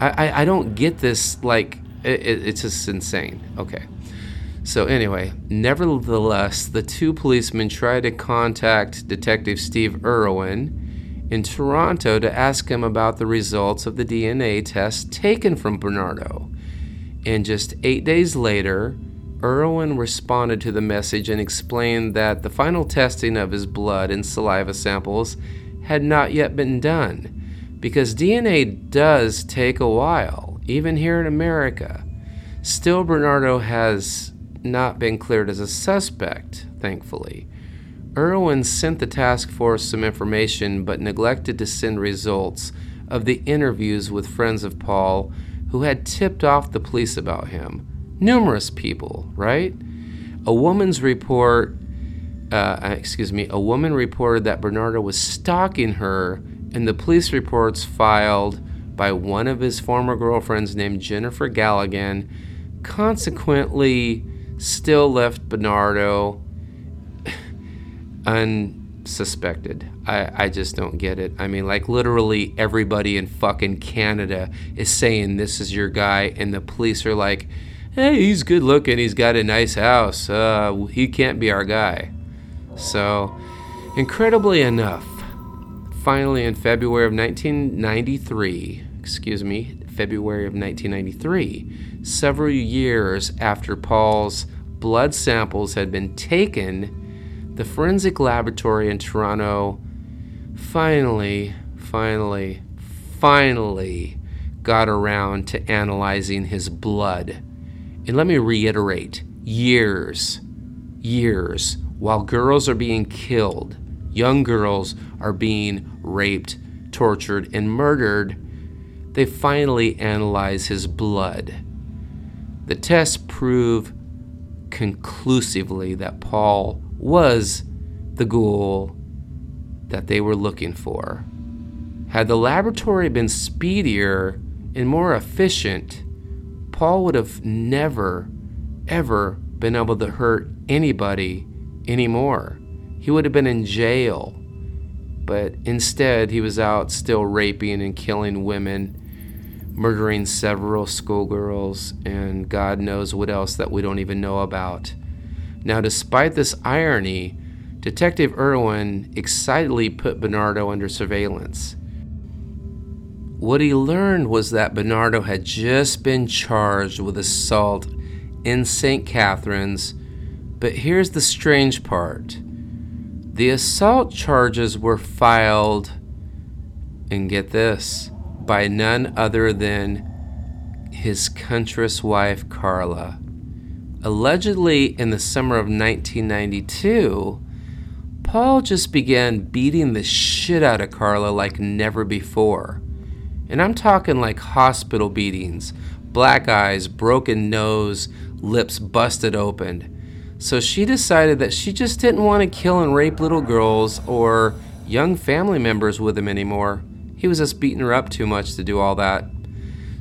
I, I, I don't get this, like, it, it, it's just insane. Okay. So, anyway, nevertheless, the two policemen tried to contact Detective Steve Irwin in Toronto to ask him about the results of the DNA test taken from Bernardo. And just eight days later, Irwin responded to the message and explained that the final testing of his blood and saliva samples had not yet been done, because DNA does take a while, even here in America. Still, Bernardo has not been cleared as a suspect, thankfully. Irwin sent the task force some information but neglected to send results of the interviews with friends of Paul who had tipped off the police about him. Numerous people, right? A woman's report, uh, excuse me, a woman reported that Bernardo was stalking her, and the police reports filed by one of his former girlfriends named Jennifer Galligan consequently still left Bernardo unsuspected. I, I just don't get it. I mean, like, literally everybody in fucking Canada is saying this is your guy, and the police are like, hey, he's good looking, he's got a nice house, uh, he can't be our guy. So, incredibly enough, finally in February of 1993, excuse me, February of 1993, several years after Paul's blood samples had been taken, the forensic laboratory in Toronto finally, finally, finally got around to analyzing his blood. And let me reiterate years, years, while girls are being killed, young girls are being raped, tortured, and murdered they finally analyze his blood. The tests prove conclusively that Paul was the ghoul that they were looking for. Had the laboratory been speedier and more efficient, Paul would have never, ever been able to hurt anybody anymore. He would have been in jail. But instead, he was out still raping and killing women murdering several schoolgirls, and God knows what else that we don't even know about. Now, despite this irony, Detective Irwin excitedly put Bernardo under surveillance. What he learned was that Bernardo had just been charged with assault in St. Catharines, but here's the strange part the assault charges were filed, and get this, by none other than his country's wife, Karla. Allegedly, in the summer of 1992, Paul just began beating the shit out of Karla like never before. And I'm talking like hospital beatings black eyes, broken nose, lips busted open. So she decided that she just didn't want to kill and rape little girls or young family members with him anymore. He was just beating her up too much to do all that.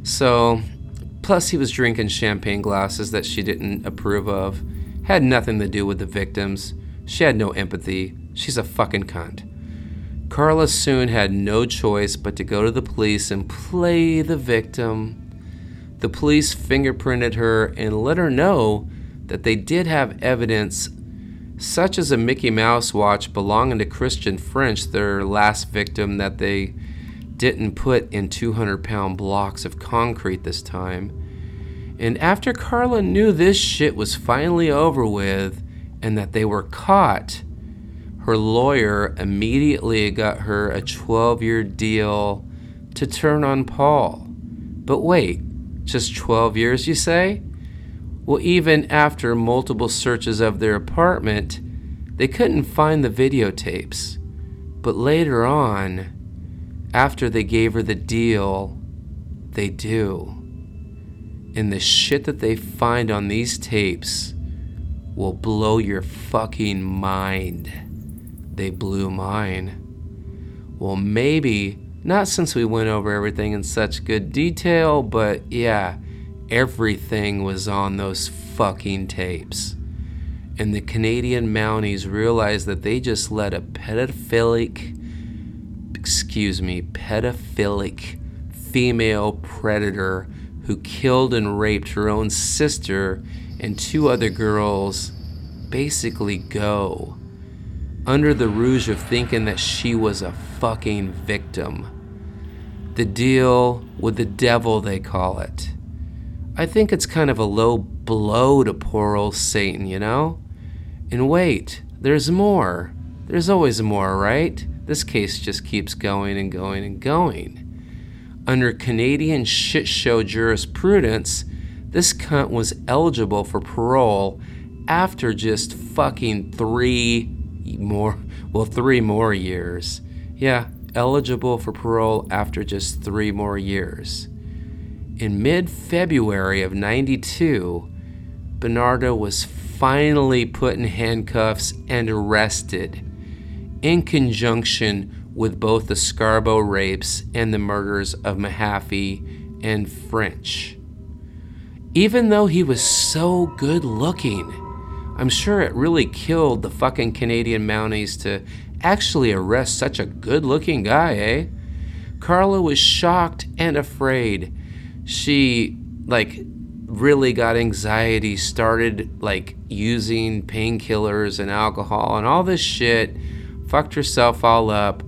So, Plus, he was drinking champagne glasses that she didn't approve of. Had nothing to do with the victims. She had no empathy. She's a fucking cunt. Karla soon had no choice but to go to the police and play the victim. The police fingerprinted her and let her know that they did have evidence, such as a Mickey Mouse watch belonging to Christian French, their last victim that they didn't put in 200 pound blocks of concrete this time. And after Karla knew this shit was finally over with and that they were caught, her lawyer immediately got her a 12 year deal to turn on Paul. But wait, just 12 years, you say? Well, even after multiple searches of their apartment, they couldn't find the videotapes. But later on, after they gave her the deal, they do. And the shit that they find on these tapes will blow your fucking mind. They blew mine. Well, maybe, not since we went over everything in such good detail, but yeah, everything was on those fucking tapes. And the Canadian Mounties realized that they just let a pedophilic excuse me, pedophilic female predator who killed and raped her own sister and two other girls basically go under the rouge of thinking that she was a fucking victim. The deal with the devil, they call it. I think it's kind of a low blow to poor old Satan, you know? And wait, there's more. There's always more, right? This case just keeps going and going and going. Under Canadian shit show jurisprudence, this cunt was eligible for parole after just fucking three more, well, three more years. Yeah, eligible for parole after just three more years. In mid February of 92, Bernardo was finally put in handcuffs and arrested in conjunction with both the Scarborough rapes and the murders of Mahaffy and French. Even though he was so good looking, I'm sure it really killed the fucking Canadian Mounties to actually arrest such a good looking guy, eh? Karla was shocked and afraid. She, like, really got anxiety, started, like, using painkillers and alcohol and all this shit fucked herself all up.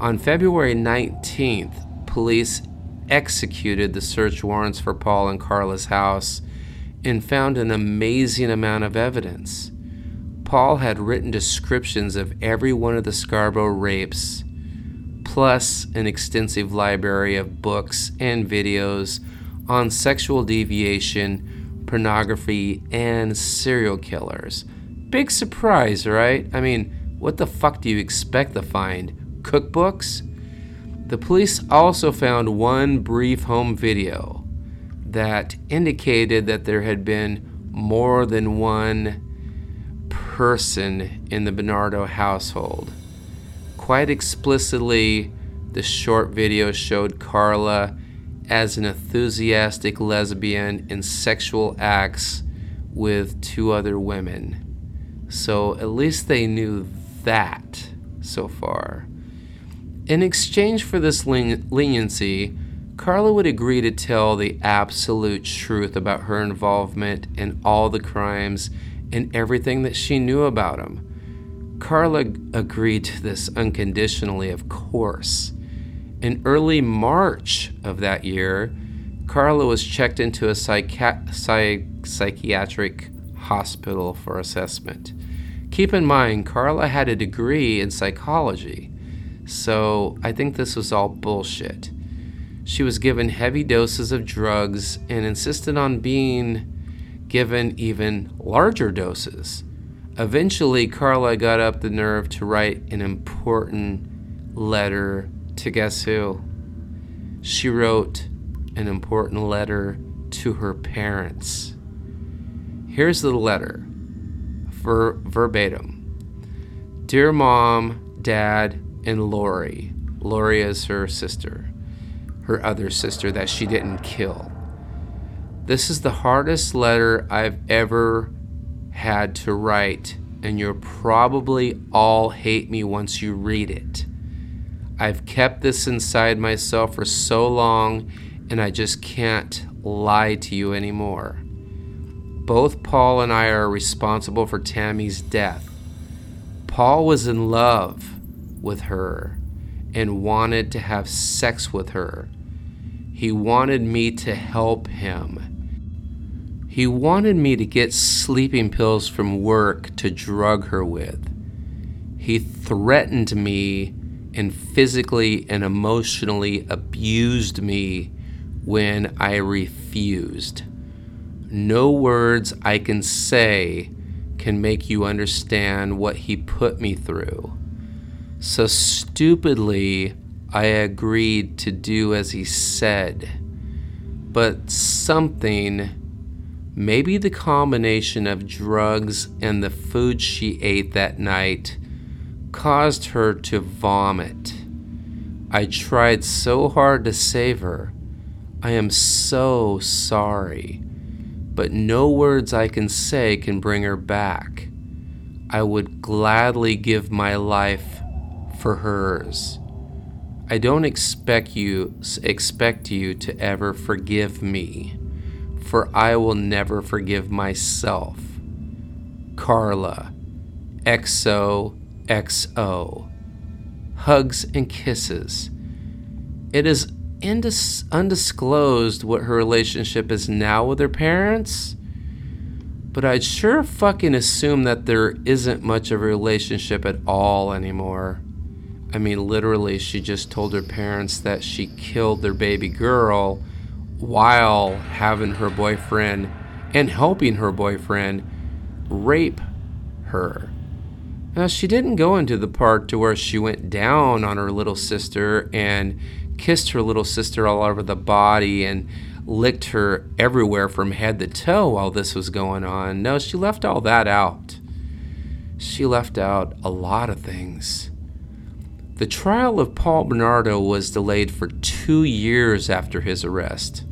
On February 19th, police executed the search warrants for Paul and Karla's house and found an amazing amount of evidence. Paul had written descriptions of every one of the Scarborough rapes, plus an extensive library of books and videos on sexual deviation, pornography, and serial killers. Big surprise, right? I mean, what the fuck do you expect to find? Cookbooks? The police also found one brief home video that indicated that there had been more than one person in the Bernardo household. Quite explicitly, the short video showed Karla as an enthusiastic lesbian in sexual acts with two other women. So at least they knew that so far. In exchange for this len- leniency, Karla would agree to tell the absolute truth about her involvement in all the crimes and everything that she knew about them. Karla agreed to this unconditionally, of course. In early March of that year, Karla was checked into a psychi- psych- psychiatric hospital for assessment. Keep in mind, Karla had a degree in psychology, so I think this was all bullshit. She was given heavy doses of drugs and insisted on being given even larger doses. Eventually, Karla got up the nerve to write an important letter to guess who? She wrote an important letter to her parents. Here's the letter ver- verbatim Dear Mom, Dad, and Lori. Lori is her sister, her other sister that she didn't kill. This is the hardest letter I've ever had to write, and you'll probably all hate me once you read it. I've kept this inside myself for so long, and I just can't lie to you anymore. Both Paul and I are responsible for Tammy's death. Paul was in love with her and wanted to have sex with her. He wanted me to help him. He wanted me to get sleeping pills from work to drug her with. He threatened me and physically and emotionally abused me when I refused. No words I can say can make you understand what he put me through. So stupidly, I agreed to do as he said. But something, maybe the combination of drugs and the food she ate that night, caused her to vomit. I tried so hard to save her. I am so sorry. But no words I can say can bring her back. I would gladly give my life for hers. I don't expect you expect you to ever forgive me, for I will never forgive myself. Karla, XOXO. Hugs and kisses. It is indis- undisclosed what her relationship is now with her parents, but I'd sure fucking assume that there isn't much of a relationship at all anymore. I mean, literally, she just told her parents that she killed their baby girl while having her boyfriend and helping her boyfriend rape her. Now, she didn't go into the part to where she went down on her little sister and kissed her little sister all over the body and licked her everywhere from head to toe while this was going on. No, she left all that out. She left out a lot of things. The trial of Paul Bernardo was delayed for two years after his arrest.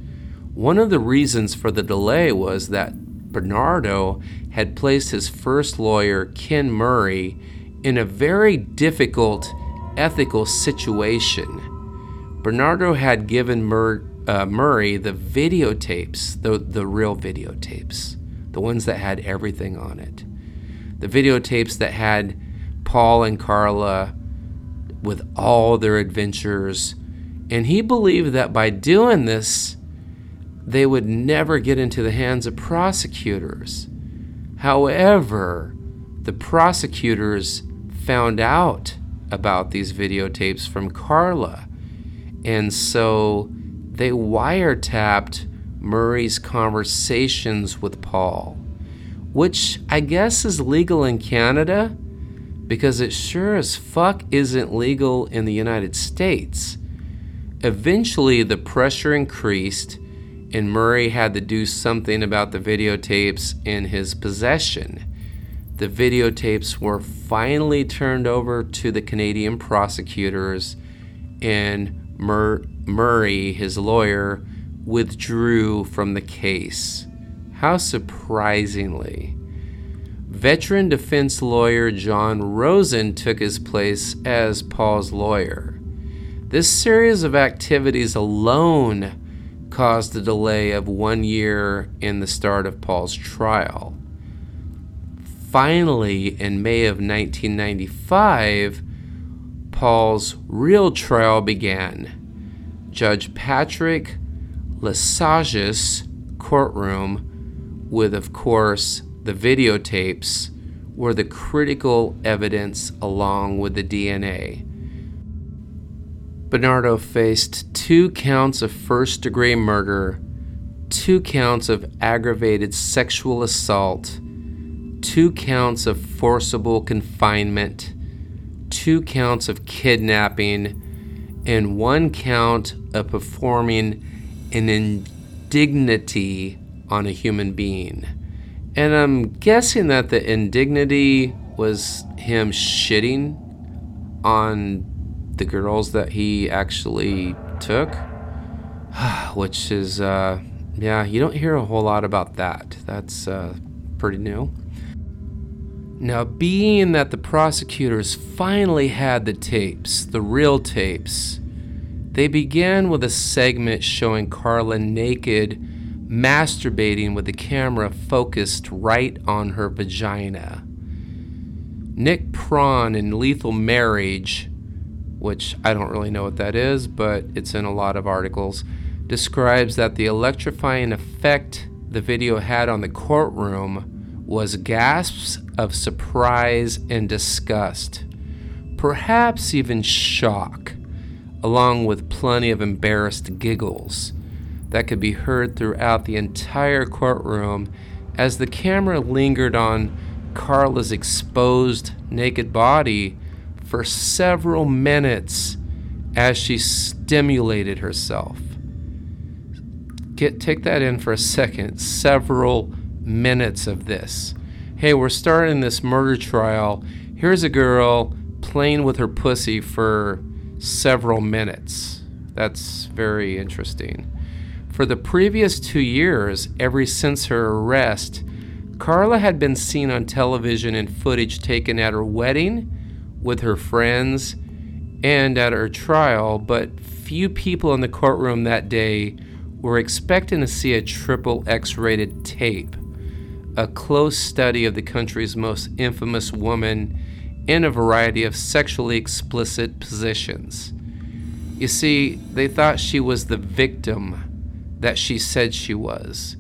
One of the reasons for the delay was that Bernardo had placed his first lawyer, Ken Murray, in a very difficult ethical situation. Bernardo had given Mur- uh, Murray the videotapes, the, the real videotapes, the ones that had everything on it. The videotapes that had Paul and Karla with all their adventures. And he believed that by doing this, they would never get into the hands of prosecutors. However, the prosecutors found out about these videotapes from Karla. And so they wiretapped Murray's conversations with Paul, which I guess is legal in Canada because it sure as fuck isn't legal in the United States. Eventually, the pressure increased, and Murray had to do something about the videotapes in his possession. The videotapes were finally turned over to the Canadian prosecutors, and Mur- Murray, his lawyer, withdrew from the case. How surprisingly. Veteran defense lawyer John Rosen took his place as Paul's lawyer. This series of activities alone caused a delay of one year in the start of Paul's trial. Finally, in May of 1995, Paul's real trial began. Judge Patrick Lesage's courtroom, with, of course, the videotapes, were the critical evidence along with the DNA. Bernardo faced two counts of first degree murder, two counts of aggravated sexual assault, two counts of forcible confinement, two counts of kidnapping, and one count of performing an indignity on a human being. And I'm guessing that the indignity was him shitting on the girls that he actually took, *sighs* which is uh, Yeah, you don't hear a whole lot about that. That's uh, pretty new. Now, being that the prosecutors finally had the tapes, the real tapes, they began with a segment showing Karla naked, masturbating with the camera focused right on her vagina. Nick Pron in Lethal Marriage, which I don't really know what that is, but it's in a lot of articles, describes that the electrifying effect the video had on the courtroom was gasps of surprise and disgust, perhaps even shock, along with plenty of embarrassed giggles that could be heard throughout the entire courtroom as the camera lingered on Karla's exposed naked body for several minutes as she stimulated herself. Get take that in for a second. Several minutes of this. Hey, we're starting this murder trial. Here's a girl playing with her pussy for several minutes. That's very interesting. For the previous two years, ever since her arrest, Karla had been seen on television in footage taken at her wedding, with her friends, and at her trial, but few people in the courtroom that day were expecting to see a triple X rated tape, a close study of the country's most infamous woman in a variety of sexually explicit positions. You see, they thought she was the victim that she said she was.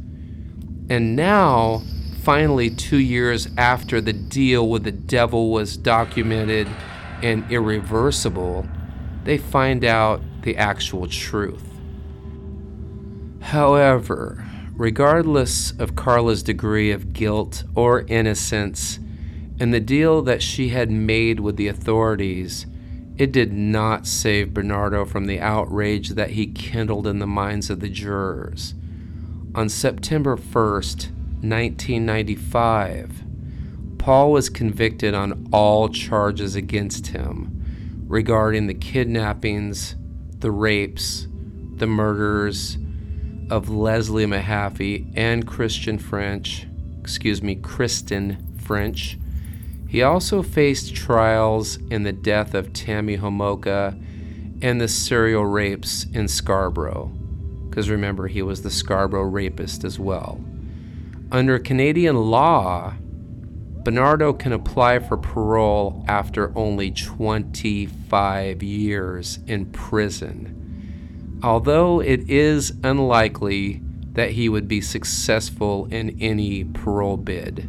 And now, finally, two years after the deal with the devil was documented and irreversible, they find out the actual truth. However, regardless of Karla's degree of guilt or innocence, and the deal that she had made with the authorities, it did not save Bernardo from the outrage that he kindled in the minds of the jurors. On September 1st, 1995, Paul was convicted on all charges against him regarding the kidnappings, the rapes, the murders of Leslie Mahaffy and Christian French, excuse me, Kristen French. He also faced trials in the death of Tammy Homolka and the serial rapes in Scarborough, because remember, he was the Scarborough rapist as well. Under Canadian law, Bernardo can apply for parole after only 25 years in prison although it is unlikely that he would be successful in any parole bid.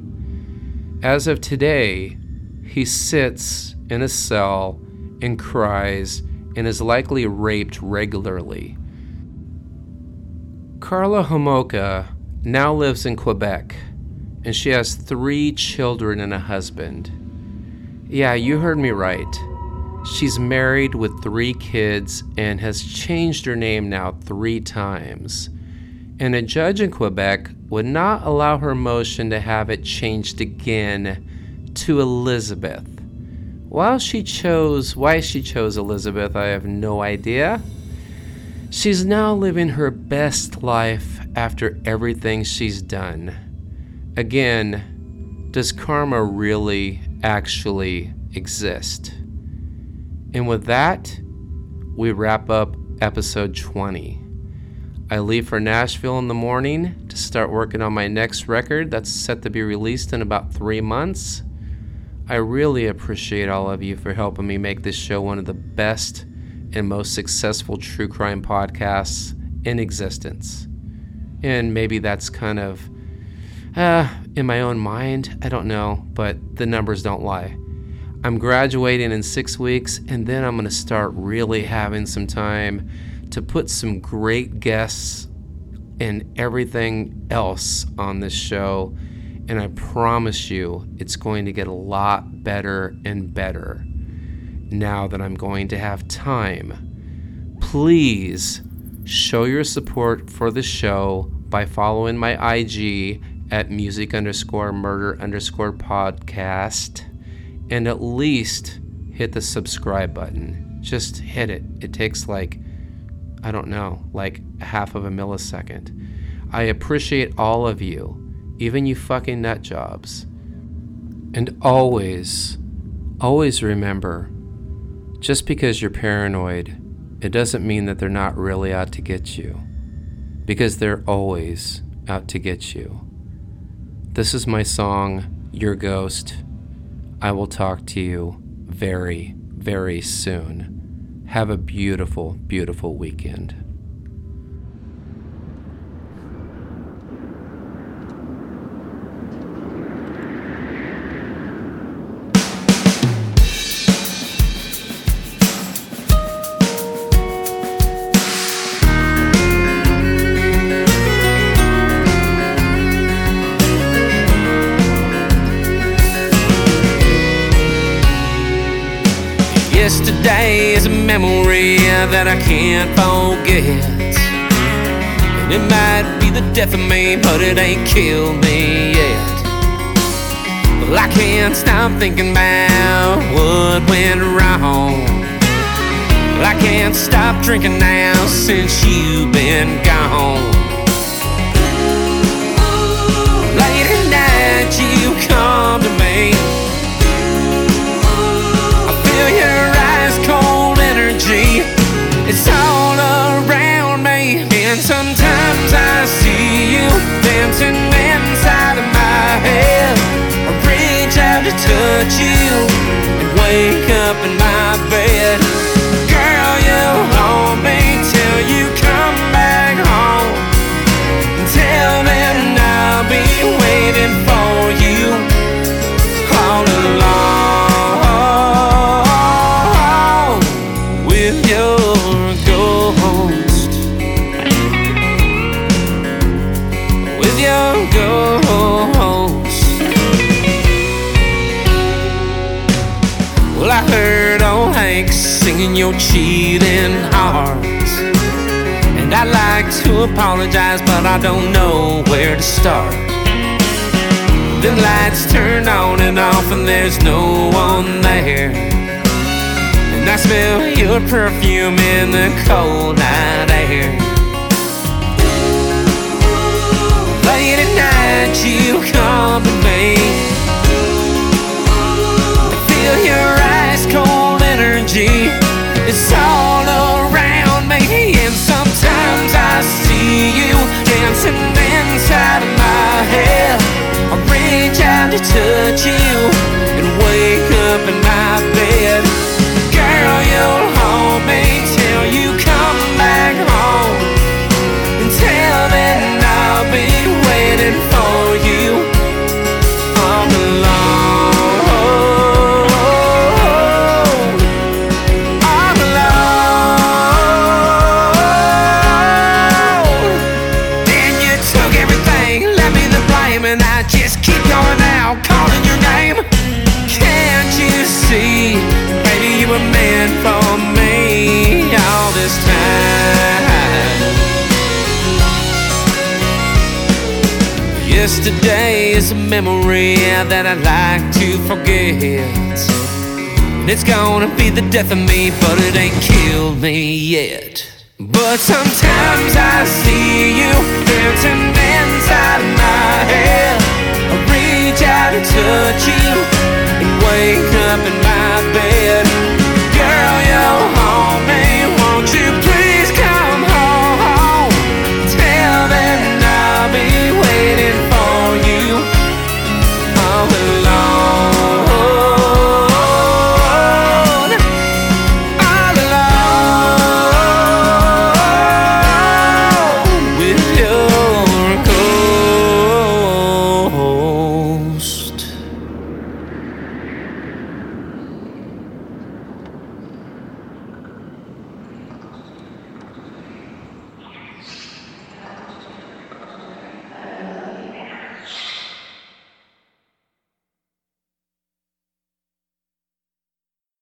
As of today, he sits in a cell and cries and is likely raped regularly. Karla Homolka now lives in Quebec and she has three children and a husband. Yeah, you heard me right. She's married with three kids and has changed her name now three times. And a judge in Quebec would not allow her motion to have it changed again to Elizabeth. While she chose why she chose Elizabeth, I have no idea. She's now living her best life after everything she's done. Again, does karma really actually exist? And with that, we wrap up episode 20. I leave for Nashville in the morning to start working on my next record that's set to be released in about three months. I really appreciate all of you for helping me make this show one of the best and most successful true crime podcasts in existence. And maybe that's kind of uh, in my own mind. I don't know, but the numbers don't lie. I'm graduating in six weeks, and then I'm going to start really having some time to put some great guests and everything else on this show. And I promise you, it's going to get a lot better and better now that I'm going to have time. Please show your support for the show by following my IG at music underscore murder underscore podcast and at least hit the subscribe button. Just hit it. It takes like, I don't know, like half of a millisecond. I appreciate all of you, even you fucking nut jobs. And always, always remember just because you're paranoid, it doesn't mean that they're not really out to get you. Because they're always out to get you. This is my song, Your Ghost. I will talk to you very, very soon. Have a beautiful, beautiful weekend. I can't forget. And it might be the death of me, but it ain't killed me yet. Well, I can't stop thinking about what went wrong. Well, I can't stop drinking now since you've been gone. Late at night, you come to me. I feel your ice cold energy. Sometimes I see you dancing inside of my head. I reach out to touch you and wake up in my bed. Cheating hearts. And I'd like to apologize, but I don't know where to start. The lights turn on and off, and there's no one there. And I smell your perfume in the cold night air. Late at night, you come to me. I feel your ice cold energy. It's all around me, and sometimes I see you dancing inside of my head. I reach out to touch you and wake up in my bed. Girl, you'll is a memory that I'd like to forget. And it's gonna be the death of me, but it ain't killed me yet. But sometimes I see you dancing inside of my head. I reach out and touch you and wake up in